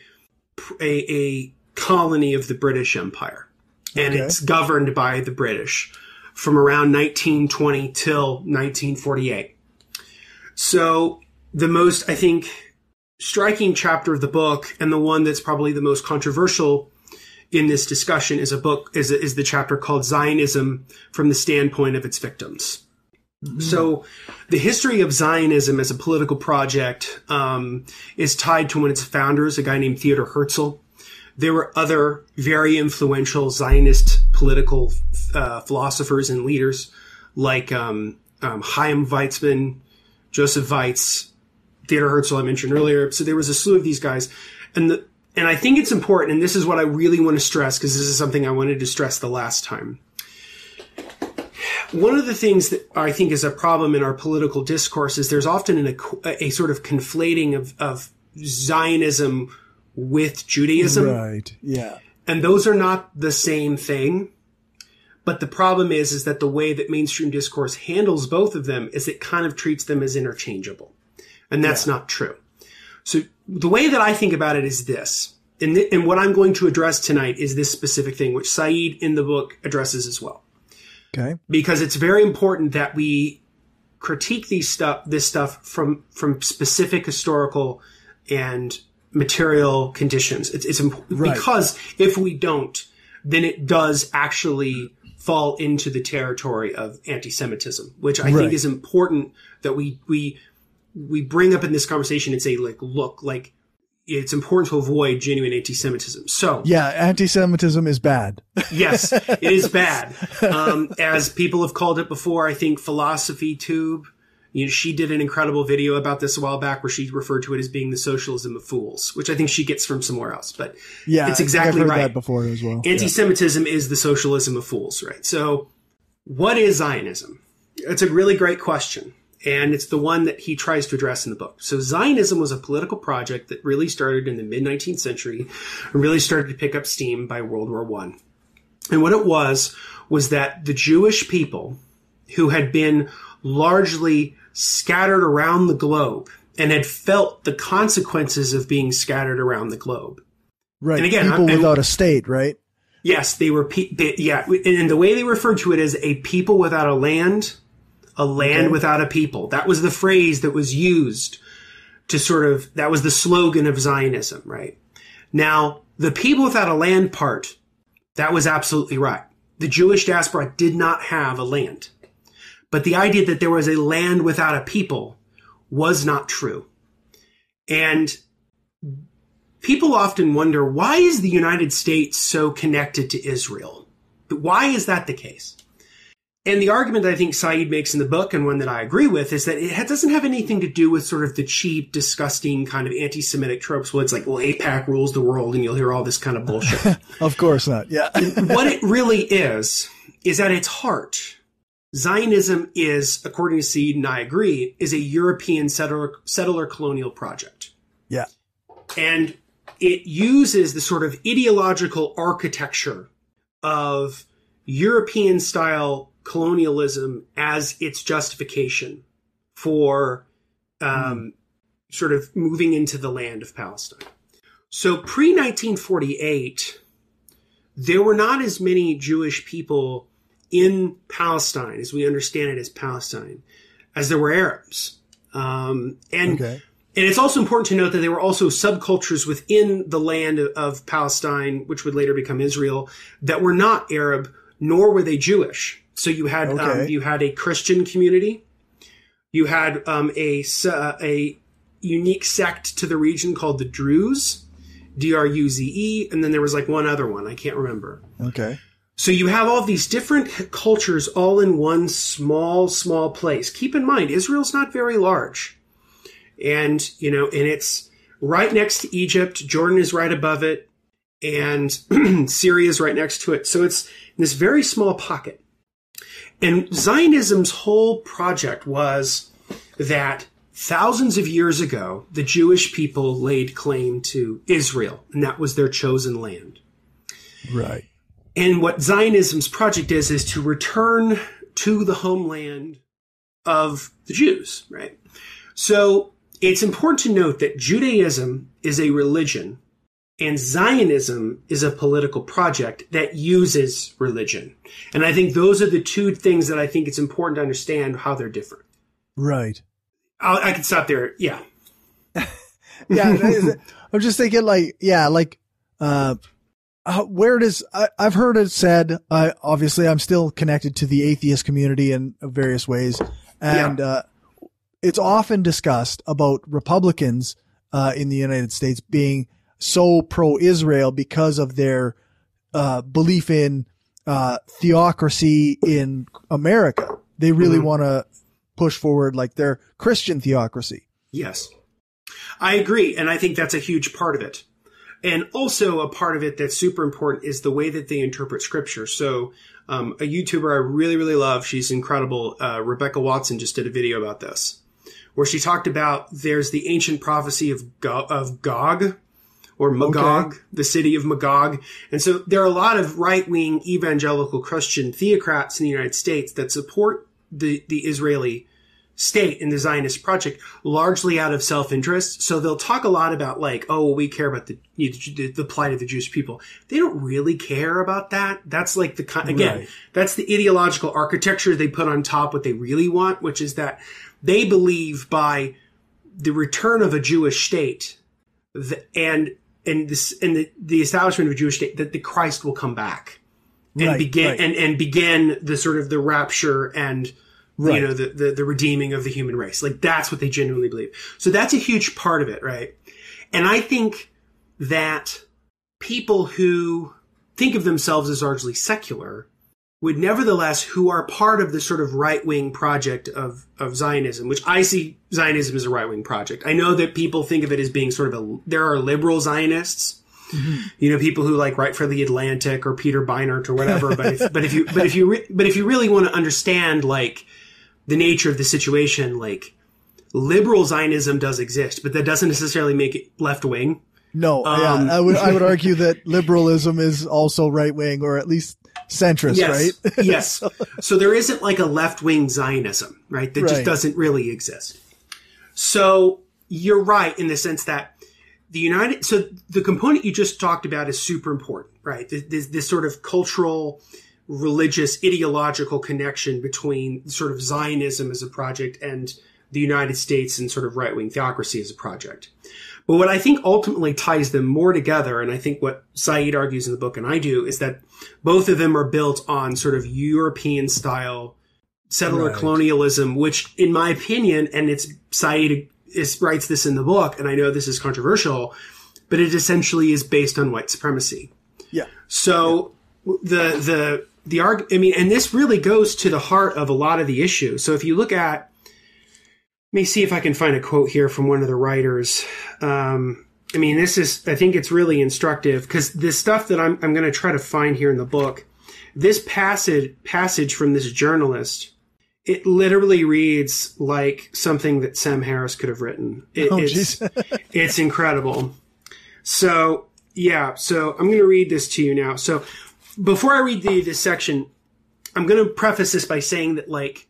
[SPEAKER 5] a, a colony of the British Empire, and okay. it's governed by the British from around 1920 till 1948. So the most, I think, striking chapter of the book, and the one that's probably the most controversial in this discussion, is a book is is the chapter called Zionism from the standpoint of its victims. Mm-hmm. So, the history of Zionism as a political project um, is tied to one of its founders, a guy named Theodor Herzl. There were other very influential Zionist political uh, philosophers and leaders like um, um, Chaim Weizmann, Joseph Weitz, Theodor Herzl, I mentioned earlier. So there was a slew of these guys. And the, and I think it's important, and this is what I really want to stress, because this is something I wanted to stress the last time one of the things that I think is a problem in our political discourse is there's often an, a, a sort of conflating of, of Zionism with Judaism.
[SPEAKER 3] Right. Yeah.
[SPEAKER 5] And those are not the same thing. But the problem is, is that the way that mainstream discourse handles both of them is it kind of treats them as interchangeable. And that's yeah. not true. So the way that I think about it is this. And, th- and what I'm going to address tonight is this specific thing, which Said in the book addresses as well.
[SPEAKER 3] Okay.
[SPEAKER 5] Because it's very important that we critique these stuff, this stuff from from specific historical and material conditions. It's, it's important
[SPEAKER 3] Right.
[SPEAKER 5] because if we don't, then it does actually fall into the territory of anti-Semitism, which I
[SPEAKER 3] Right.
[SPEAKER 5] think is important that we we we bring up in this conversation and say like, look, like it's important to avoid genuine anti-Semitism. So
[SPEAKER 3] Yeah, anti-Semitism is bad.
[SPEAKER 5] yes, it is bad. Um, as people have called it before, I think Philosophy Tube, you know, she did an incredible video about this a while back where she referred to it as being the socialism of fools, which I think she gets from somewhere else. But
[SPEAKER 3] Yeah,
[SPEAKER 5] it's exactly
[SPEAKER 3] I've heard
[SPEAKER 5] right.
[SPEAKER 3] that before as well.
[SPEAKER 5] Anti-Semitism is the socialism of fools, right? So, what is Zionism? It's a really great question, and it's the one that he tries to address in the book. So, Zionism was a political project that really started in the mid 19th century and really started to pick up steam by World War One. And what it was was that the Jewish people who had been largely scattered around the globe and had felt the consequences of being scattered around the globe.
[SPEAKER 3] right.
[SPEAKER 5] and again,
[SPEAKER 3] people
[SPEAKER 5] I'm-
[SPEAKER 3] without a state, right?
[SPEAKER 5] Yes, they were. Pe- they, yeah, and the way they referred to it as a people without a land, a land
[SPEAKER 3] Okay.
[SPEAKER 5] without a people. That was the phrase that was used to sort of. That was the slogan of Zionism, right? Now, the people without a land part, that was absolutely right. The Jewish diaspora did not have a land, but the idea that there was a land without a people was not true, and people often wonder why is the United States so connected to Israel? Why is that the case? And the argument that I think Said makes in the book, and one that I agree with, is that it doesn't have anything to do with sort of the cheap, disgusting kind of anti-Semitic tropes. Well, it's like, well, AIPAC rules the world, and you'll hear all this kind of bullshit.
[SPEAKER 3] Of course not. Yeah.
[SPEAKER 5] what it really is, is at its heart, Zionism is, according to Said, and I agree, is a European settler, settler colonial project
[SPEAKER 3] yeah.
[SPEAKER 5] and it uses the sort of ideological architecture of European style colonialism as its justification for um, sort of moving into the land of Palestine. So pre 1948, there were not as many Jewish people in Palestine as we understand it as Palestine as there were Arabs. Um, and
[SPEAKER 3] Okay.
[SPEAKER 5] and it's also important to note that there were also subcultures within the land of, of Palestine, which would later become Israel, that were not Arab, nor were they Jewish. So you had um, you had a Christian community, you had um, a uh, a unique sect to the region called the Druze, D R U Z E, and then there was like one other one I can't remember.
[SPEAKER 3] Okay.
[SPEAKER 5] So you have all these different cultures all in one small, small place. Keep in mind, Israel's not very large. And, you know, and it's right next to Egypt. Jordan is right above it. And Syria is right next to it. So it's in this very small pocket. And Zionism's whole project was that thousands of years ago, the Jewish people laid claim to Israel, and that was their chosen land.
[SPEAKER 3] Right.
[SPEAKER 5] And what Zionism's project is, is to return to the homeland of the Jews, right? So it's important to note that Judaism is a religion and Zionism is a political project that uses religion. And I think those are the two things that I think it's important to understand how they're different.
[SPEAKER 3] Right.
[SPEAKER 5] I'll, I can stop there. Yeah.
[SPEAKER 3] Yeah. I'm just thinking like, yeah, like, uh, where does I, I've heard it said? Uh, obviously, I'm still connected to the atheist community in various ways, and uh, it's often discussed about Republicans uh, in the United States being so pro-Israel because of their uh, belief in uh, theocracy in America. They really want to push forward like their Christian theocracy.
[SPEAKER 5] Yes. I agree. And I think that's a huge part of it. And also a part of it that's super important is the way that they interpret scripture. So, um, a YouTuber I really, really love, she's incredible. Uh, Rebecca Watson just did a video about this where she talked about there's the ancient prophecy of, Go- of Gog or Magog, the city of Magog. And so there are a lot of right wing evangelical Christian theocrats in the United States that support the, the Israeli state and the Zionist project largely out of self-interest. So they'll talk a lot about like, oh, we care about the the, the plight of the Jewish people. They don't really care about that. That's like the again, right. that's the ideological architecture they put on top what they really want, which is that they believe by the return of a Jewish state the, and and this and the, the establishment of a Jewish state that the Christ will come back and right, begin right. and and begin the sort of the rapture and right. you know the, the the redeeming of the human race. Like that's what they genuinely believe. So that's a huge part of it, right? And I think that people who think of themselves as largely secular would nevertheless, who are part of the sort of right wing project of, of Zionism, which I see Zionism as a right wing project. I know that people think of it as being sort of a, there are liberal Zionists, mm-hmm. you know, people who like write for the Atlantic or Peter Beinart or whatever. but if, but if you, but if you, re- but if you really want to understand like the nature of the situation, like liberal Zionism does exist, but that doesn't necessarily make it left wing.
[SPEAKER 3] No, um, yeah, I would I would argue that liberalism is also right wing, or at least centrist,
[SPEAKER 5] yes.
[SPEAKER 3] right?
[SPEAKER 5] yes. So there isn't like a left wing Zionism, right? That right. just doesn't really exist. So you're right in the sense that the United, so the component you just talked about is super important, right? This, this sort of cultural, religious, ideological connection between sort of Zionism as a project and the United States and sort of right wing theocracy as a project. But what I think ultimately ties them more together, and I think what Said argues in the book and I do, is that both of them are built on sort of European style settler right. colonialism, which in my opinion, and it's Said is, writes this in the book, and I know this is controversial, but it essentially is based on white supremacy.
[SPEAKER 3] Yeah.
[SPEAKER 5] So yeah. the, the, the arg, I mean, and this really goes to the heart of a lot of the issue. So if you look at me see if I can find a quote here from one of the writers. Um, I mean, this is, I think it's really instructive because this stuff that I'm, I'm going to try to find here in the book, this passage, passage from this journalist, it literally reads like something that Sam Harris could have written. It, oh, it's, it's incredible. So, yeah, so I'm going to read this to you now. So, before I read the, this section, I'm going to preface this by saying that, like,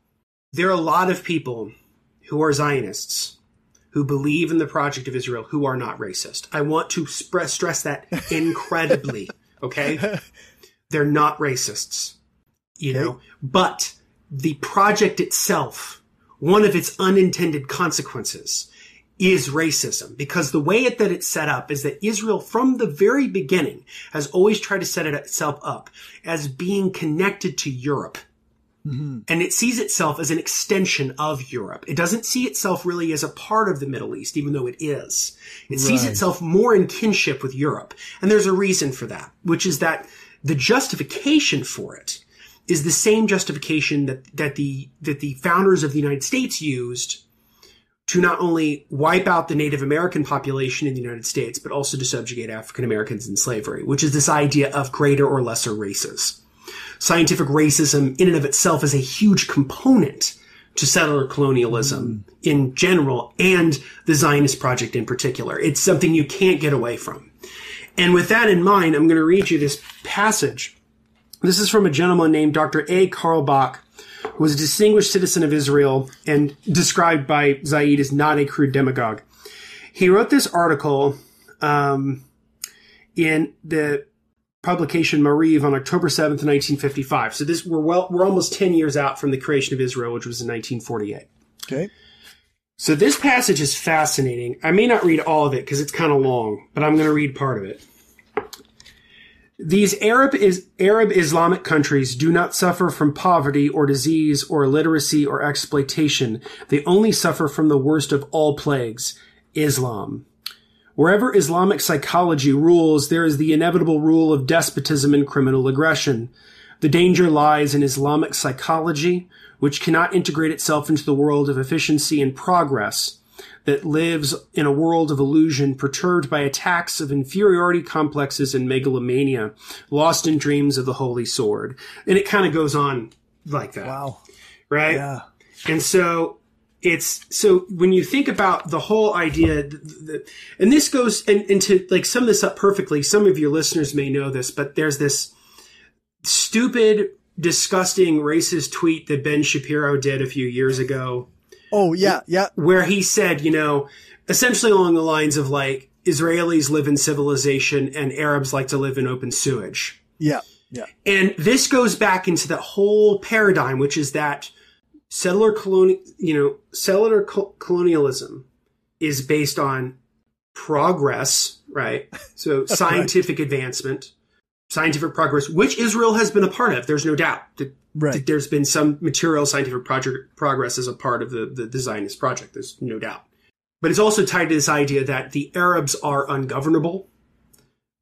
[SPEAKER 5] there are a lot of people who are Zionists, who believe in the project of Israel, who are not racist. I want to sp- stress that incredibly. okay, they're not racists, you okay. know, but the project itself, one of its unintended consequences is racism because the way it, that it's set up is that Israel from the very beginning has always tried to set itself up as being connected to Europe Mm-hmm. And it sees itself as an extension of Europe. It doesn't see itself really as a part of the Middle East, even though it is. It right. sees itself more in kinship with Europe. And there's a reason for that, which is that the justification for it is the same justification that, that the, that the founders of the United States used to not only wipe out the Native American population in the United States, but also to subjugate African Americans in slavery, which is this idea of greater or lesser races scientific racism in and of itself is a huge component to settler colonialism mm. in general and the Zionist project in particular. It's something you can't get away from. And with that in mind, I'm going to read you this passage. This is from a gentleman named Dr. A. Carlebach, who was a distinguished citizen of Israel and described by Said as not a crude demagogue. He wrote this article um, in the publication Maariv on October 7th, 1955. So this we're well we're almost 10 years out from the creation of Israel, which was in 1948.
[SPEAKER 3] Okay.
[SPEAKER 5] So this passage is fascinating. I may not read all of it because it's kind of long, but I'm going to read part of it. These Arab is Arab Islamic countries do not suffer from poverty or disease or illiteracy or exploitation. They only suffer from the worst of all plagues, Islam. Wherever Islamic psychology rules, there is the inevitable rule of despotism and criminal aggression. The danger lies in Islamic psychology, which cannot integrate itself into the world of efficiency and progress, that lives in a world of illusion perturbed by attacks of inferiority complexes and megalomania, lost in dreams of the holy sword. And it kind of goes on like that.
[SPEAKER 3] Wow.
[SPEAKER 5] Right?
[SPEAKER 3] Yeah.
[SPEAKER 5] And so it's so when you think about the whole idea, and this goes and, and to like sum this up perfectly. Some of your listeners may know this, but there's this stupid, disgusting, racist tweet that Ben Shapiro did a few years ago,
[SPEAKER 3] Oh yeah, yeah.
[SPEAKER 5] Where he said, you know, essentially along the lines of like Israelis live in civilization and Arabs like to live in open sewage.
[SPEAKER 3] Yeah, yeah.
[SPEAKER 5] And this goes back into that whole paradigm, which is that settler colonial, you know, settler co- colonialism is based on progress, right? So scientific right. advancement, scientific progress, which Israel has been a part of. There's no doubt that, right. that there's been some material scientific project progress as a part of the, the, the Zionist project. There's no doubt. But it's also tied to this idea that the Arabs are ungovernable,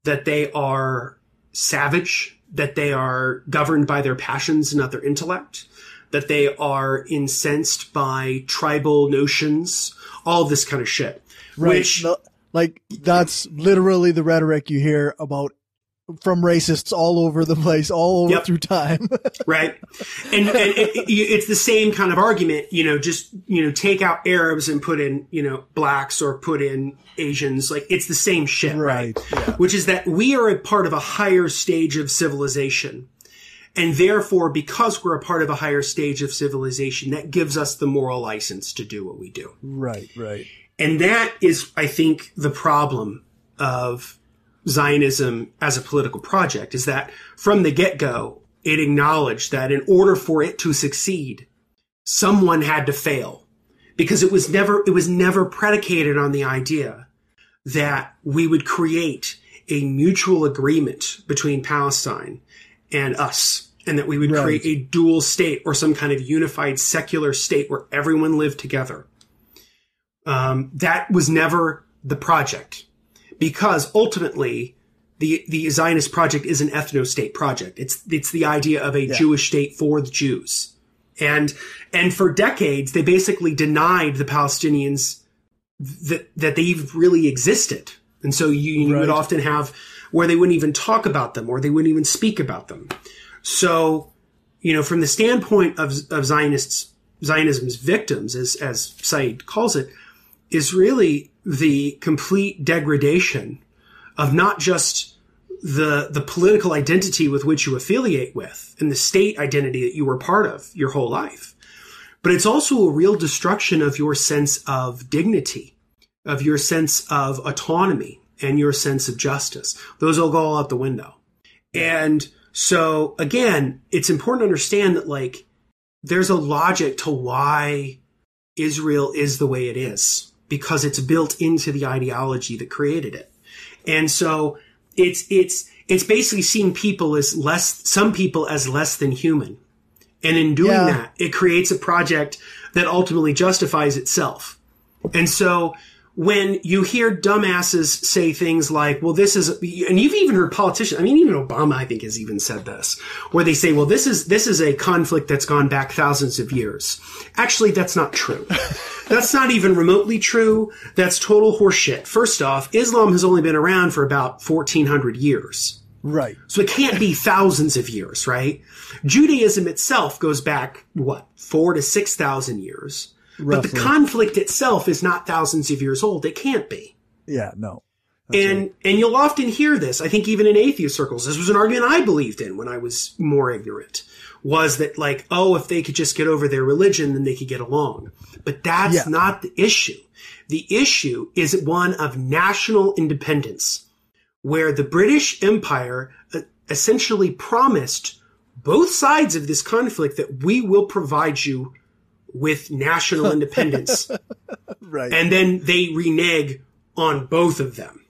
[SPEAKER 5] that they are savage, that they are governed by their passions, and not their intellect, that they are incensed by tribal notions, all this kind of shit. Right. Which,
[SPEAKER 3] like that's literally the rhetoric you hear about from racists all over the place, all over yep. through time.
[SPEAKER 5] right. And, and it, it, it's the same kind of argument, you know, just, you know, take out Arabs and put in, you know, blacks or put in Asians. Like it's the same shit. Right. right? Yeah. Which is that we are a part of a higher stage of civilization. And therefore, because we're a part of a higher stage of civilization, that gives us the moral license to do what we do.
[SPEAKER 3] Right, right.
[SPEAKER 5] And that is, I think, the problem of Zionism as a political project is that from the get go, it acknowledged that in order for it to succeed, someone had to fail because it was never, it was never predicated on the idea that we would create a mutual agreement between Palestine and us and that we would right. create a dual state or some kind of unified secular state where everyone lived together. Um, that was never the project because ultimately the the Zionist project is an ethno state project. It's it's the idea of a yeah. Jewish state for the Jews, and and for decades they basically denied the Palestinians that that they even really existed, and so you, you right. would often have where they wouldn't even talk about them or they wouldn't even speak about them. So, you know, from the standpoint of of Zionists Zionism's victims, as as Said calls it, is really the complete degradation of not just the the political identity with which you affiliate with and the state identity that you were part of your whole life but it's also a real destruction of your sense of dignity of your sense of autonomy and your sense of justice those all go all out the window and so again it's important to understand that like there's a logic to why Israel is the way it is because it's built into the ideology that created it. And so it's, it's, it's basically seeing people as less, some people as less than human. And in doing yeah. that, it creates a project that ultimately justifies itself. And so when you hear dumbasses say things like, well, this is, and you've even heard politicians, I mean, even Obama, I think, has even said this, where they say, well, this is, this is a conflict that's gone back thousands of years. Actually, that's not true. that's not even remotely true. That's total horseshit. First off, Islam has only been around for about 1400 years.
[SPEAKER 3] Right.
[SPEAKER 5] So it can't be thousands of years, right? Judaism itself goes back, what, four to 6,000 years. Roughly. But the conflict itself is not thousands of years old. It can't be.
[SPEAKER 3] Yeah, no.
[SPEAKER 5] That's and right. and you'll often hear this. I think even in atheist circles, this was an argument I believed in when I was more ignorant. Was that like, oh, if they could just get over their religion, then they could get along. But that's yeah. not the issue. The issue is one of national independence, where the British Empire uh, essentially promised both sides of this conflict that we will provide you with national independence.
[SPEAKER 3] right.
[SPEAKER 5] And then they renege on both of them.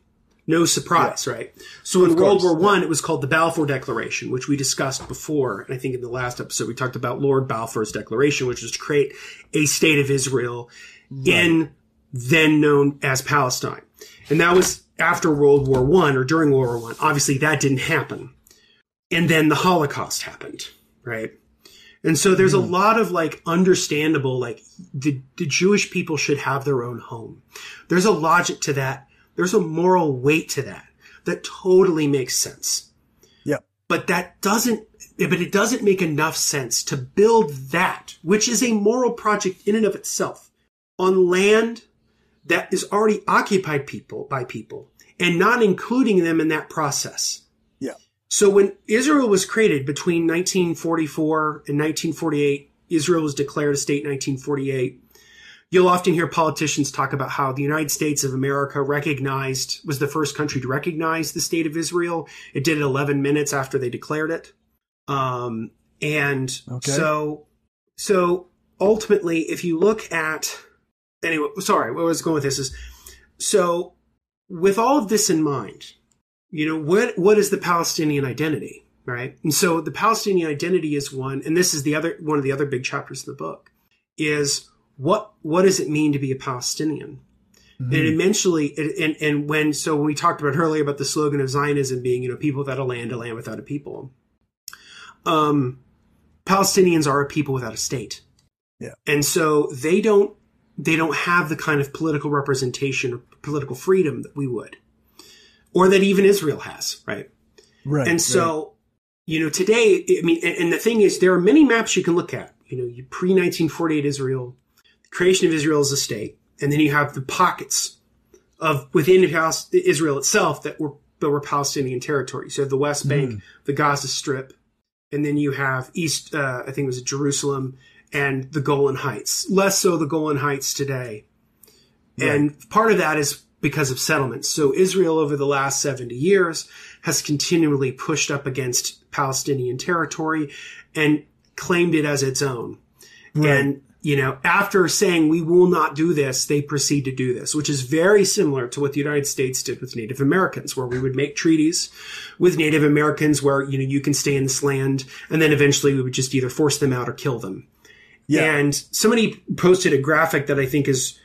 [SPEAKER 5] No surprise, yeah. right? So in World. War One, it was called the Balfour Declaration, which we discussed before. And I think in the last episode, we talked about Lord Balfour's declaration, which was to create a state of Israel right. in then known as Palestine. And that was after World War One or during World War One. Obviously, that didn't happen. And then the Holocaust happened, right? And so there's a hmm. lot of like understandable, like the, the Jewish people should have their own home. There's a logic to that. There's a moral weight to that that totally makes sense.
[SPEAKER 3] Yeah.
[SPEAKER 5] But that doesn't, but it doesn't make enough sense to build that, which is a moral project in and of itself on land that is already occupied people by people and not including them in that process. So when Israel was created between 1944 and 1948, Israel was declared a state in 1948. you'll often hear politicians talk about how the United States of America recognized was the first country to recognize the state of Israel. It did it 11 minutes after they declared it. Um, and okay. so, so ultimately, if you look at, anyway, sorry, where I was going with this is, so with all of this in mind, you know, what, what is the Palestinian identity? Right. And so the Palestinian identity is one, and this is the other, one of the other big chapters of the book is what, what does it mean to be a Palestinian? Mm-hmm. And eventually, and, and when, so when we talked about earlier about the slogan of Zionism being, you know, people without a land, a land without a people. Um, Palestinians are a people without a state.
[SPEAKER 1] Yeah.
[SPEAKER 5] And so they don't they don't have the kind of political representation or political freedom that we would. Or that even Israel has, right?
[SPEAKER 1] Right.
[SPEAKER 5] And so, right. you know, today, I mean, and, and, the thing is, there are many maps you can look at. You know, pre 1948 Israel, the creation of Israel as a state, and then you have the pockets of within Israel itself that were that were Palestinian territory. So you have the West Bank, mm. the Gaza Strip, and then you have East. Uh, I think it was Jerusalem, and the Golan Heights. Less so the Golan Heights today. Right. And part of that is because of settlements. So Israel over the last 70 years has continually pushed up against Palestinian territory and claimed it as its own. Right. And, you know, after saying we will not do this, they proceed to do this, which is very similar to what the United States did with Native Americans, where we would make treaties with Native Americans where, you know, you can stay in this land. And then eventually we would just either force them out or kill them. Yeah. And somebody posted a graphic that I think is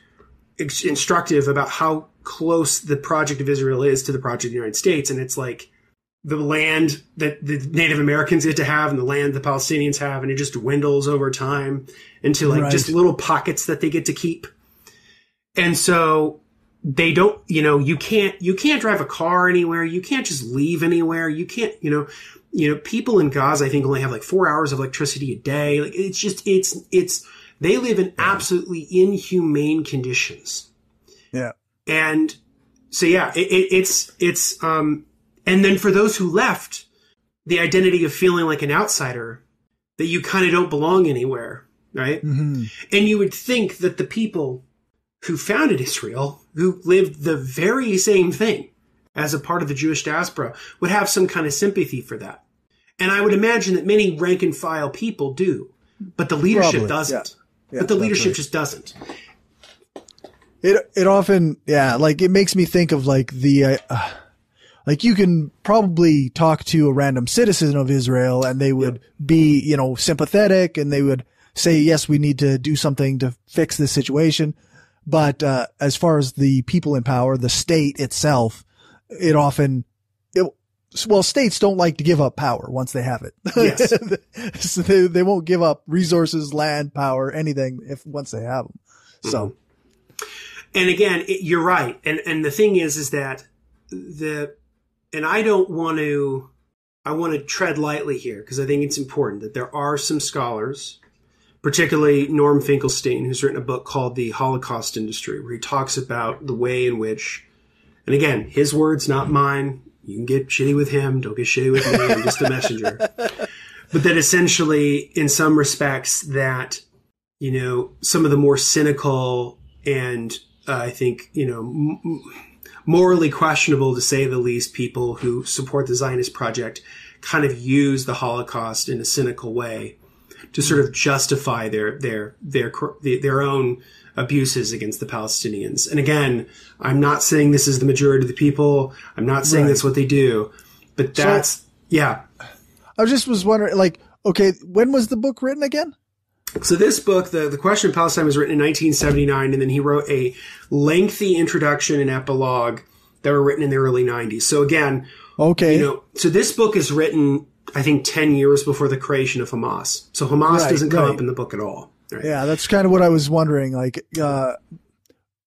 [SPEAKER 5] instructive about how close the project of Israel is to the project of the United States. And it's like the land that the Native Americans get to have and the land the Palestinians have, and it just dwindles over time into like right. just little pockets that they get to keep. And so they don't, you know, you can't, you can't drive a car anywhere. You can't just leave anywhere. You can't, you know, you know, people in Gaza, I think, only have like four hours of electricity a day. Like it's just, it's, it's, they live in absolutely inhumane conditions. And so, yeah, it, it, it's, it's, um, and then for those who left, the identity of feeling like an outsider, that you kind of don't belong anywhere, right?
[SPEAKER 1] Mm-hmm.
[SPEAKER 5] And you would think that the people who founded Israel, who lived the very same thing as a part of the Jewish diaspora, would have some kind of sympathy for that. And I would imagine that many rank and file people do, but the leadership Probably, doesn't. Yeah. Yeah, but the leadership right. just doesn't.
[SPEAKER 1] It it often yeah like it makes me think of like the uh, uh, like you can probably talk to a random citizen of Israel and they would be you know sympathetic and they would say yes we need to do something to fix this situation but uh, as far as the people in power the state itself it often well, states don't like to give up power once they have it.
[SPEAKER 5] Yes.
[SPEAKER 1] so they, they won't give up resources, land, power, anything if once they have them. So. Mm-hmm.
[SPEAKER 5] And again, it, you're right. And, and the thing is, is that the, and I don't want to, I want to tread lightly here because I think it's important that there are some scholars, particularly Norm Finkelstein, who's written a book called The Holocaust Industry, where he talks about the way in which, and again, his words, not mine, you can get shitty with him. Don't get shitty with me. I'm just a messenger. but that essentially, in some respects, that, you know, some of the more cynical and uh, I think, you know, m- morally questionable to say the least people who support the Zionist project kind of use the Holocaust in a cynical way to sort of justify their, their, their, their own abuses against the Palestinians. And again, I'm not saying this is the majority of the people. I'm not saying right. that's what they do, but that's, so, yeah.
[SPEAKER 1] I just was wondering, like, okay, when was the book written again?
[SPEAKER 5] So this book, the, the Question of Palestine was written in 1979, and then he wrote a lengthy introduction and epilogue that were written in the early 90s. So again,
[SPEAKER 1] okay,
[SPEAKER 5] you know, so this book is written, I think, 10 years before the creation of Hamas. So Hamas right, doesn't come right. up in the book at all.
[SPEAKER 1] Right. Yeah, that's kind of what I was wondering. Like, uh,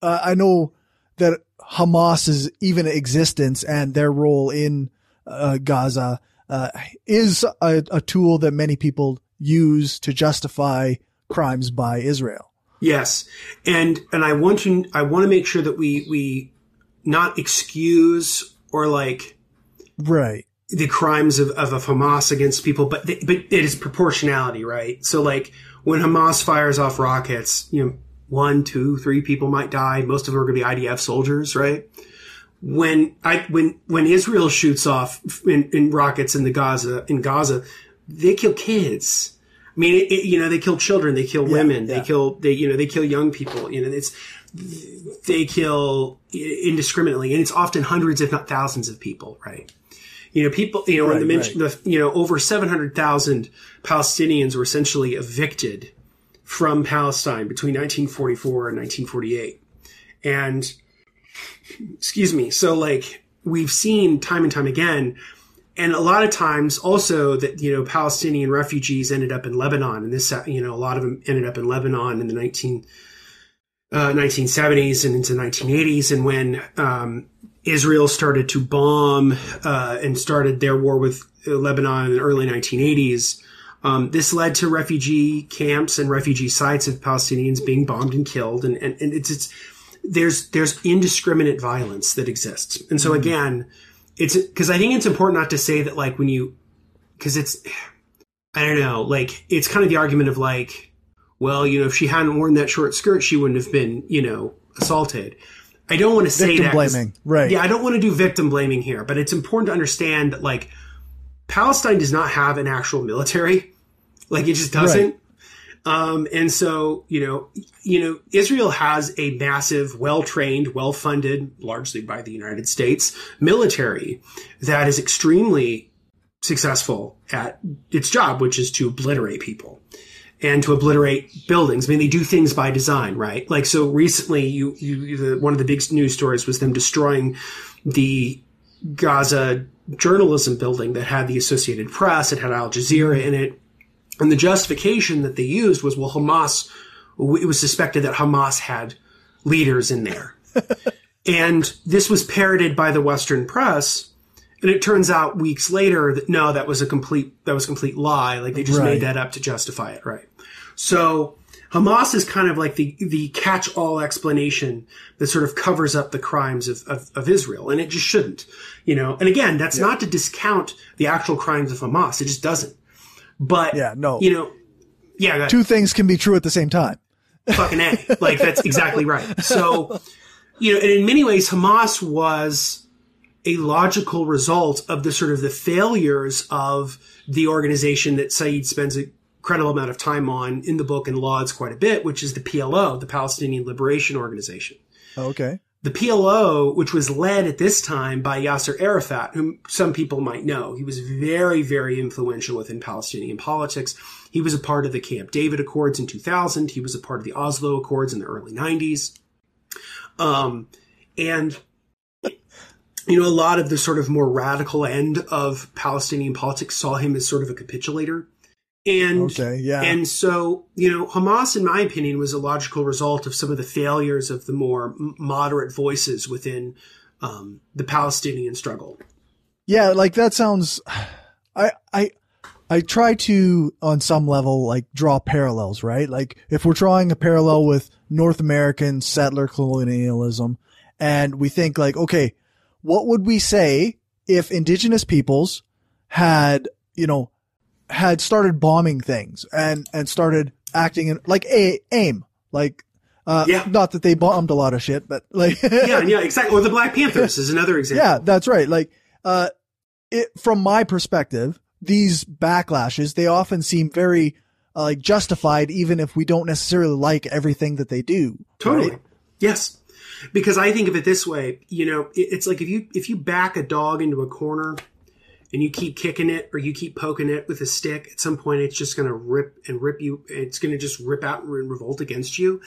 [SPEAKER 1] uh, I know that Hamas's even existence and their role in uh, Gaza uh, is a, a, tool that many people use to justify crimes by Israel.
[SPEAKER 5] Yes, and and I want to I want to make sure that we we not excuse or like
[SPEAKER 1] right
[SPEAKER 5] the crimes of, of, of Hamas against people, but but it is proportionality, right? So like when Hamas fires off rockets, you know, one, two, three people might die. Most of them are going to be IDF soldiers, right? When I when when Israel shoots off in, in rockets in the Gaza in Gaza, they kill kids. I mean, it, it, you know, they kill children, they kill women, yeah. they kill they you know they kill young people. You know, it's they kill indiscriminately, and it's often hundreds, if not thousands, of people, right? You know, people, you know, right, the, right. the, you know, over 700,000 Palestinians were essentially evicted from Palestine between 1944 and 1948. And, excuse me, so like, we've seen time and time again, and a lot of times also that, you know, Palestinian refugees ended up in Lebanon, and this, you know, a lot of them ended up in Lebanon in the 19, uh, 1970s and into 1980s. And when, um, Israel started to bomb uh, and started their war with Lebanon in the early 1980s. Um, this led to refugee camps and refugee sites of Palestinians being bombed and killed, and, and, and it's, it's there's there's indiscriminate violence that exists, and so mm-hmm. It's because I think it's important not to say that like when you because it's I don't know like it's kind of the argument of like well you know if she hadn't worn that short skirt she wouldn't have been you know assaulted I don't want to say
[SPEAKER 3] victim that blaming, right?
[SPEAKER 5] Yeah, I don't want to do victim blaming here, but it's important to understand that like Palestine does not have an actual military, like it just doesn't. Right. Um, and so, you know, you know, Israel has a massive, well-trained, well-funded, largely by the United States military that is extremely successful at its job, which is to obliterate people and to obliterate buildings. I mean, they do things by design, right? Like, so recently, you, you, the, one of the big news stories was them destroying the Gaza journalism building that had the Associated Press, it had Al Jazeera in it. And the justification that they used was, well, Hamas, it was suspected that Hamas had leaders in there. and this was parroted by the Western press. And it turns out weeks later that no, that was a complete that was a complete lie. Like they just right. made that up to justify it, right? So Hamas is kind of like the the catch all explanation that sort of covers up the crimes of, of, of, Israel, and it just shouldn't, you know. And again, that's yeah. not to discount the actual crimes of Hamas; it just doesn't. But
[SPEAKER 3] yeah, no,
[SPEAKER 5] you know, yeah,
[SPEAKER 3] two things can be true at the same time.
[SPEAKER 5] Fucking a, like that's exactly right. So, you know, and in many ways, Hamas was a logical result of the sort of the failures of the organization that Said spends a incredible amount of time on in the book and lauds quite a bit, which is the PLO, the Palestinian Liberation Organization.
[SPEAKER 3] Oh, okay.
[SPEAKER 5] The PLO, which was led at this time by Yasser Arafat, whom some people might know, he was very, very influential within Palestinian politics. He was a part of the Camp David Accords in 2000. He was a part of the Oslo Accords in the early 90s. Um, and you know, a lot of the sort of more radical end of Palestinian politics saw him as sort of a capitulator. And,
[SPEAKER 3] okay, yeah.
[SPEAKER 5] and so, you know, Hamas, in my opinion, was a logical result of some of the failures of the more moderate voices within um, the Palestinian struggle.
[SPEAKER 3] Yeah, like that sounds. I I I try to, on some level, like draw parallels, right? Like if we're drawing a parallel with North American settler colonialism, and we think like, okay, what would we say if indigenous peoples had, you know, had started bombing things and, and started acting in, like a, AIM, like, uh, yeah. not that they bombed a lot of shit, but like,
[SPEAKER 5] yeah, yeah, exactly. Or the Black Panthers is another example.
[SPEAKER 3] Yeah, that's right. Like, uh, it, from my perspective, these backlashes, they often seem very, uh, like justified, even if we don't necessarily like everything that they do.
[SPEAKER 5] Totally.
[SPEAKER 3] Right?
[SPEAKER 5] Yes because I think of it this way, you know, it's like if you if you back a dog into a corner and you keep kicking it or you keep poking it with a stick, at some point it's just going to rip and rip you. It's going to just rip out and revolt against you.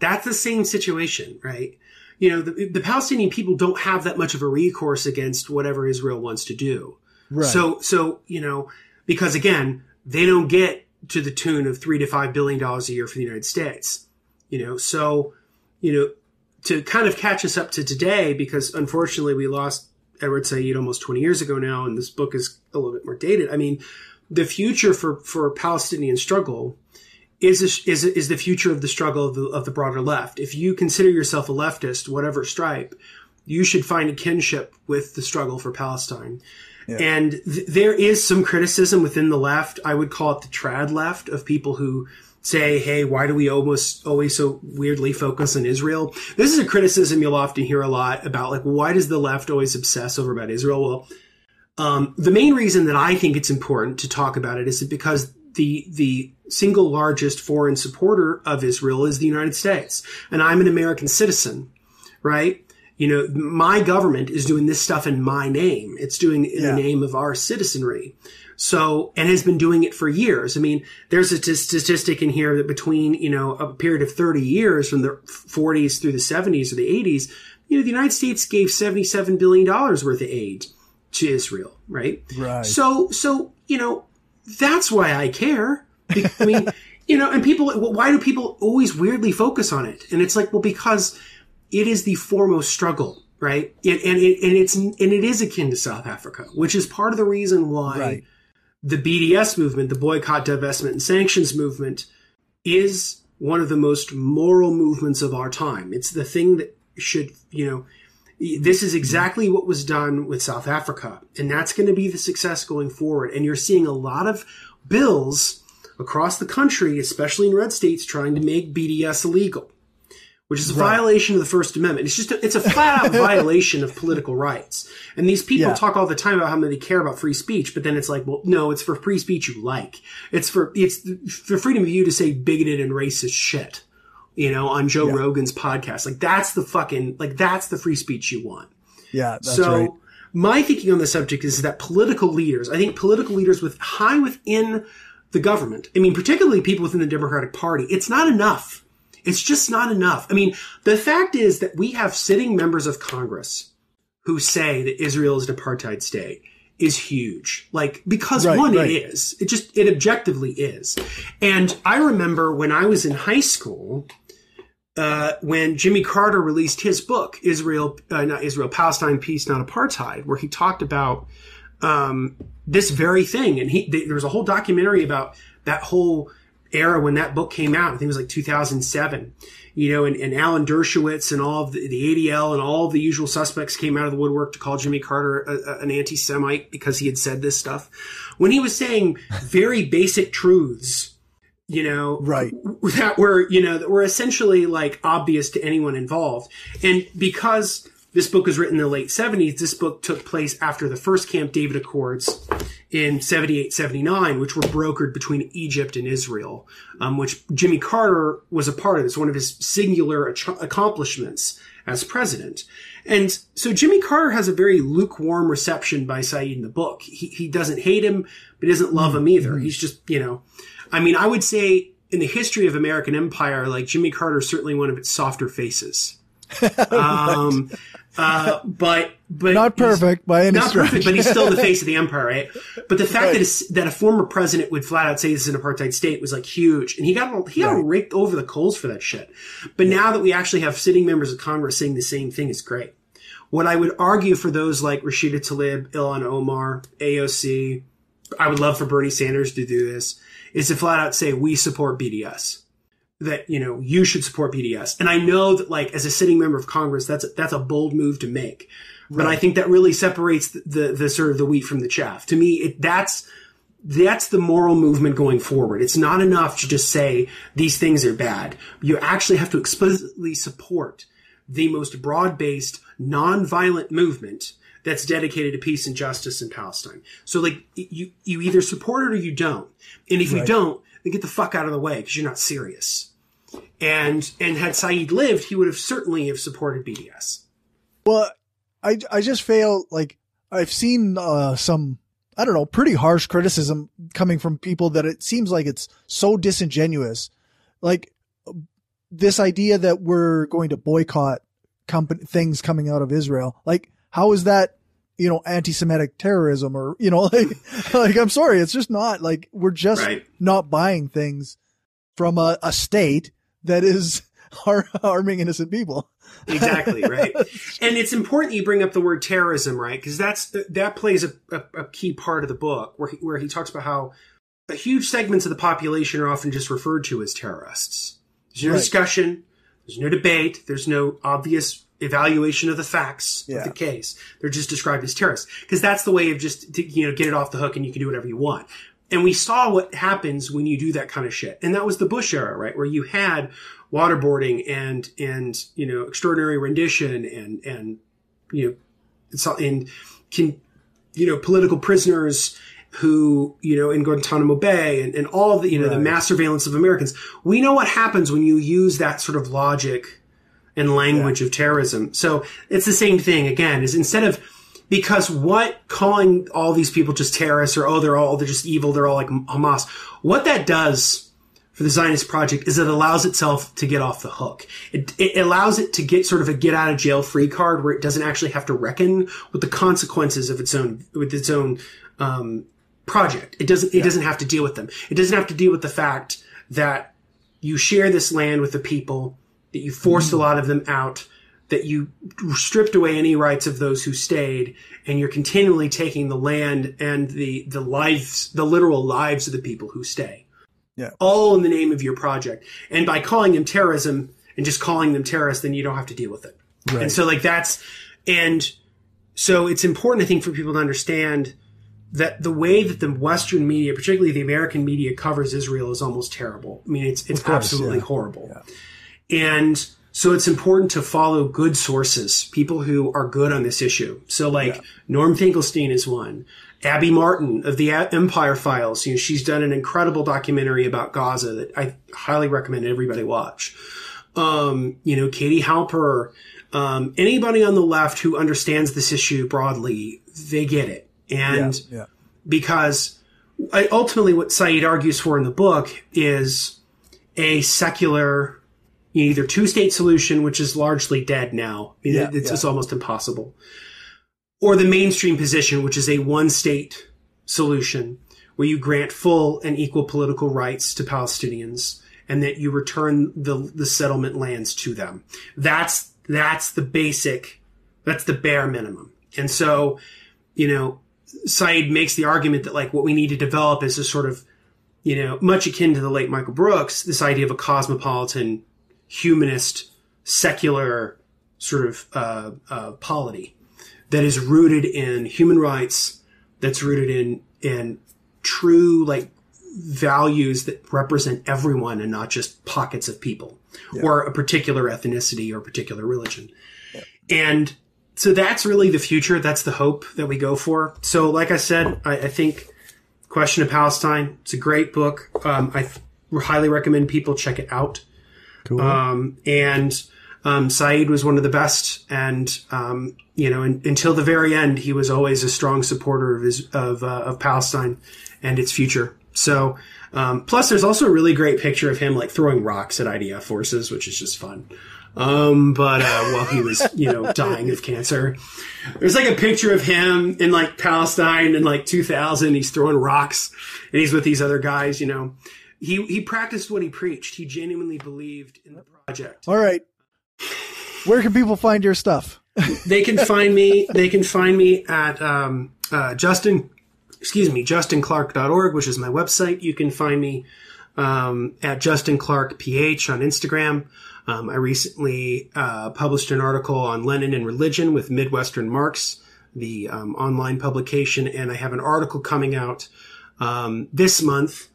[SPEAKER 5] That's the same situation, right? You know, the, the Palestinian people don't have that much of a recourse against whatever Israel wants to do. Right. So, so you know, because again, they don't get to the tune of three to five billion dollars a year for the United States. You know, so you know to kind of catch us up to today, because unfortunately we lost Edward Said almost 20 years ago now, and this book is a little bit more dated. I mean, the future for, for Palestinian struggle is, is, is the future of the struggle of the, of the broader left. If you consider yourself a leftist, whatever stripe, you should find a kinship with the struggle for Palestine. Yeah. And th- there is some criticism within the left. I would call it the trad left of people who
[SPEAKER 2] say, hey, why do we almost always so weirdly focus on Israel? This is a criticism you'll often hear a lot about, like, why does the left always obsess over about Israel? Well, um, the main reason that I think it's important to talk about it is because the the single largest foreign supporter of Israel is the United States, and I'm an American citizen, right? You know, my government is doing this stuff in my name. It's doing in yeah. the name of our citizenry. So, and has been doing it for years. I mean, there's a t- statistic in here that between, you know, a period of 30 years from the 40s through the 70s or the 80s, you know, the United States gave $77 billion worth of aid to Israel, right?
[SPEAKER 1] Right.
[SPEAKER 2] So, so, you know, that's why I care. I mean, you know, and people, why do people always weirdly focus on it? And it's like, well, because it is the foremost struggle, right? And, and, it, and it's, and it is akin to South Africa, which is part of the reason why right the BDS movement, the boycott, divestment, and sanctions movement, is one of the most moral movements of our time. It's the thing that should, you know, this is exactly what was done with South Africa, and that's going to be the success going forward. And you're seeing a lot of bills across the country, especially in red states, trying to make BDS illegal which is a right. violation of the First Amendment. It's just a, it's a flat out violation of political rights. And these people yeah. talk all the time about how they care about free speech, but then it's like, well, no, it's for free speech you like. It's for it's for freedom of you to say bigoted and racist shit, you know, on Joe yeah. Rogan's podcast. Like that's the fucking like that's the free speech you want.
[SPEAKER 1] Yeah, so. Right.
[SPEAKER 2] My thinking on the subject is that political leaders, I think political leaders with high within the government, I mean, particularly people within the Democratic Party, it's not enough it's just not enough. I mean, the fact is that we have sitting members of Congress who say that Israel is an apartheid state is huge. Like, because right, one, right. it is. It just, it objectively is. And I remember when I was in high school, uh, when Jimmy Carter released his book, Israel, uh, not Israel, Palestine, Peace, Not Apartheid, where he talked about, um, this very thing. And he, there was a whole documentary about that whole era when that book came out. I think it was like 2007. You know, and, and Alan Dershowitz and all of the, the ADL and all of the usual suspects came out of the woodwork to call Jimmy Carter a, a, an anti-Semite because he had said this stuff. When he was saying very basic truths, you know,
[SPEAKER 1] right.
[SPEAKER 2] that were, you know, that were essentially like obvious to anyone involved. And because this book was written in the late 70s. This book took place after the first Camp David Accords in 78, 79, which were brokered between Egypt and Israel, um, which Jimmy Carter was a part of. It's one of his singular accomplishments as president. And so Jimmy Carter has a very lukewarm reception by Said in the book. He, he doesn't hate him, but he doesn't love him either. Mm-hmm. He's just, you know, I mean, I would say in the history of American empire, like Jimmy Carter is certainly one of its softer faces. um, uh, but but
[SPEAKER 1] not perfect by any
[SPEAKER 2] not
[SPEAKER 1] stretch.
[SPEAKER 2] perfect, but he's still the face of the empire, right? But the fact right. that that a former president would flat out say this is an apartheid state was like huge, and he got he got right. raked over the coals for that shit. But yeah. now that we actually have sitting members of Congress saying the same thing is great. What I would argue for those like Rashida Tlaib, Ilhan Omar, AOC, I would love for Bernie Sanders to do this, is to flat out say we support BDS that you know you should support BDS. And I know that like as a sitting member of Congress, that's a, that's a bold move to make. Right. But I think that really separates the, the, the sort of the wheat from the chaff. To me, it, that's that's the moral movement going forward. It's not enough to just say these things are bad. You actually have to explicitly support the most broad-based, non-violent movement that's dedicated to peace and justice in Palestine. So like you you either support it or you don't. And if right. you don't, then get the fuck out of the way because you're not serious. And and had Said lived, he would have certainly have supported BDS.
[SPEAKER 1] Well, I I just feel like I've seen uh, some I don't know pretty harsh criticism coming from people that it seems like it's so disingenuous, like this idea that we're going to boycott company things coming out of Israel. Like, how is that you know, anti-Semitic terrorism or, you know, like, like, I'm sorry, it's just not like we're just right. not buying things from a, a state that is har- harming innocent people.
[SPEAKER 2] exactly right, and it's important you bring up the word terrorism, right? Because that's that plays a, a, a, key part of the book where he, where he talks about how huge segments of the population are often just referred to as terrorists. There's no right. discussion, there's no debate, there's no obvious evaluation of the facts yeah. of the case. They're just described as terrorists because that's the way of just to, you know get it off the hook and you can do whatever you want. And we saw what happens when you do that kind of shit. And that was the Bush era, right? Where you had waterboarding and, and, you know, extraordinary rendition and, and, you know, and can, you know, political prisoners who, you know, in Guantanamo Bay and, and all the, you know, right. the mass surveillance of Americans. We know what happens when you use that sort of logic and language yeah. of terrorism. So it's the same thing again, is instead of, because what calling all these people just terrorists or, oh, they're all, they're just evil, they're all like Hamas, what that does for the Zionist project is it allows itself to get off the hook. It, it allows it to get sort of a get out of jail free card where it doesn't actually have to reckon with the consequences of its own, with its own, um, project. It doesn't, it yeah. doesn't have to deal with them. It doesn't have to deal with the fact that you share this land with the people, that you forced mm-hmm. a lot of them out, that you stripped away any rights of those who stayed and you're continually taking the land and the, the lives, the literal lives of the people who stay.
[SPEAKER 1] Yeah.
[SPEAKER 2] All in the name of your project. And by calling them terrorism and just calling them terrorists, then you don't have to deal with it. Right. And so like that's, and so it's important, I think, for people to understand that the way that the Western media, particularly the American media covers Israel is almost terrible. I mean, it's, it's course, absolutely yeah. horrible. Yeah. And, so it's important to follow good sources, people who are good on this issue. So like yeah. Norm Finkelstein is one. Abby Martin of the Empire Files, you know, she's done an incredible documentary about Gaza that I highly recommend everybody watch. Um, you know, Katie Halper, um, anybody on the left who understands this issue broadly, they get it. And yeah, yeah. because I, ultimately what Said argues for in the book is a secular either two state solution, which is largely dead now. I mean, yeah, it's, yeah. it's almost impossible. Or the mainstream position, which is a one state solution where you grant full and equal political rights to Palestinians and that you return the, the settlement lands to them. That's, that's the basic, that's the bare minimum. And so, you know, Said makes the argument that like what we need to develop is a sort of, you know, much akin to the late Michael Brooks, this idea of a cosmopolitan humanist, secular sort of uh, uh, polity that is rooted in human rights, that's rooted in in true like values that represent everyone and not just pockets of people yeah. or a particular ethnicity or particular religion. Yeah. And so that's really the future. That's the hope that we go for. So, like I said, I, I think Question of Palestine. It's a great book. Um, I highly recommend people check it out. Cool. Um, and um, Said was one of the best, and um, you know, in, until the very end, he was always a strong supporter of his of, uh, of Palestine and its future. So, um, plus, there's also a really great picture of him like throwing rocks at IDF forces, which is just fun. Um, but uh, while he was, you know, dying of cancer, there's like a picture of him in like Palestine in like 2000. He's throwing rocks, and he's with these other guys, you know he he practiced what he preached. He genuinely believed in the project.
[SPEAKER 1] All right. Where can people find your stuff?
[SPEAKER 2] they can find me. They can find me at um, uh, Justin. Excuse me, justinclark.org, which is my website. You can find me um, at Justin Clark PH on Instagram. Um, I recently uh, published an article on Lenin and religion with Midwestern Marx, the um, online publication, and I have an article coming out um, this month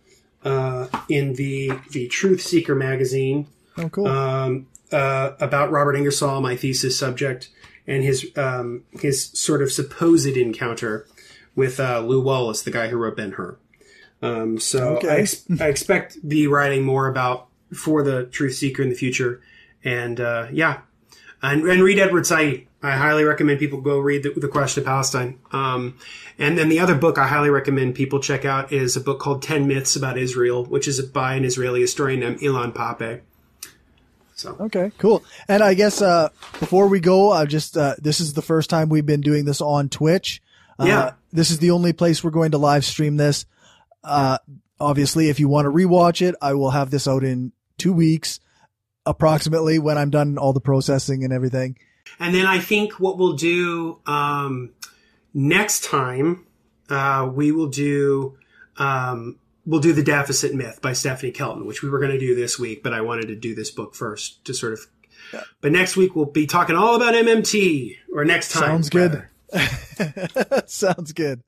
[SPEAKER 2] uh, in the the Truth Seeker magazine.
[SPEAKER 1] Oh, cool.
[SPEAKER 2] Um, uh, about Robert Ingersoll, my thesis subject, and his um, his sort of supposed encounter with uh, Lew Wallace, the guy who wrote Ben Hur. Um, so okay. I, ex- I, expect be writing more about for the Truth Seeker in the future, and uh, yeah, and, and read Edward Said. I highly recommend people go read the, the Question of Palestine. Um, and then the other book I highly recommend people check out is a book called 10 Myths About Israel, which is by an Israeli historian named Ilan Pappé.
[SPEAKER 1] So. Okay, cool. And I guess, uh, before we go, I just, uh, this is the first time we've been doing this on Twitch. Uh,
[SPEAKER 2] yeah.
[SPEAKER 1] This is the only place we're going to live stream this. Uh, obviously, if you want to rewatch it, I will have this out in two weeks, approximately when I'm done all the processing and everything.
[SPEAKER 2] And then I think what we'll do, um, Next time, uh, we will do um, we'll do the deficit myth by Stephanie Kelton, which we were going to do this week, but I wanted to do this book first to sort of. Yeah. But next week we'll be talking all about MMT, or next time.
[SPEAKER 1] Sounds good. Sounds good.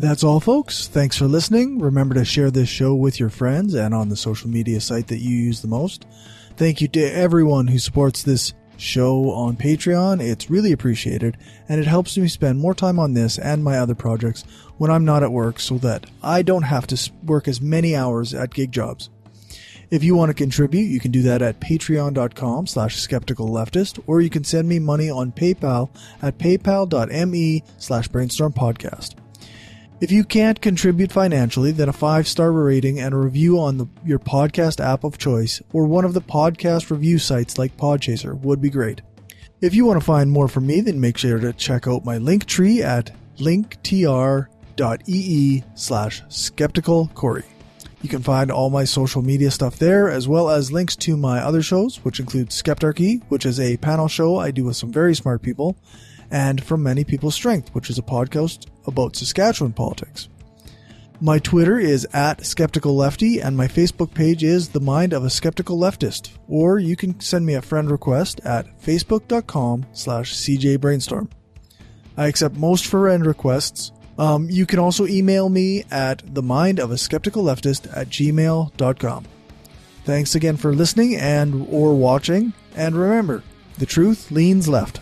[SPEAKER 1] That's all, folks. Thanks for listening. Remember to share this show with your friends and on the social media site that you use the most. Thank you to everyone who supports this show on Patreon. It's really appreciated, and it helps me spend more time on this and my other projects when I'm not at work so that I don't have to work as many hours at gig jobs. If you want to contribute, you can do that at patreon.com slash skeptical leftist, or you can send me money on PayPal at paypal.me slash brainstorm podcast. If you can't contribute financially, then a five star rating and a review on the, your podcast app of choice or one of the podcast review sites like Podchaser would be great. If you want to find more from me, then make sure to check out my link tree at linktr.ee slash skeptical. You can find all my social media stuff there, as well as links to my other shows, which include Skeptarchy, which is a panel show I do with some very smart people, and From Many People's Strength, which is a podcast about Saskatchewan politics. My Twitter is at Skeptical Lefty, and my Facebook page is The Mind of a Skeptical Leftist. Or you can send me a friend request at facebook.com slash cjbrainstorm. I accept most friend requests. Um, you can also email me at the mind of a skeptical leftist at gmail.com. Thanks again for listening and or watching, and remember, the truth leans left.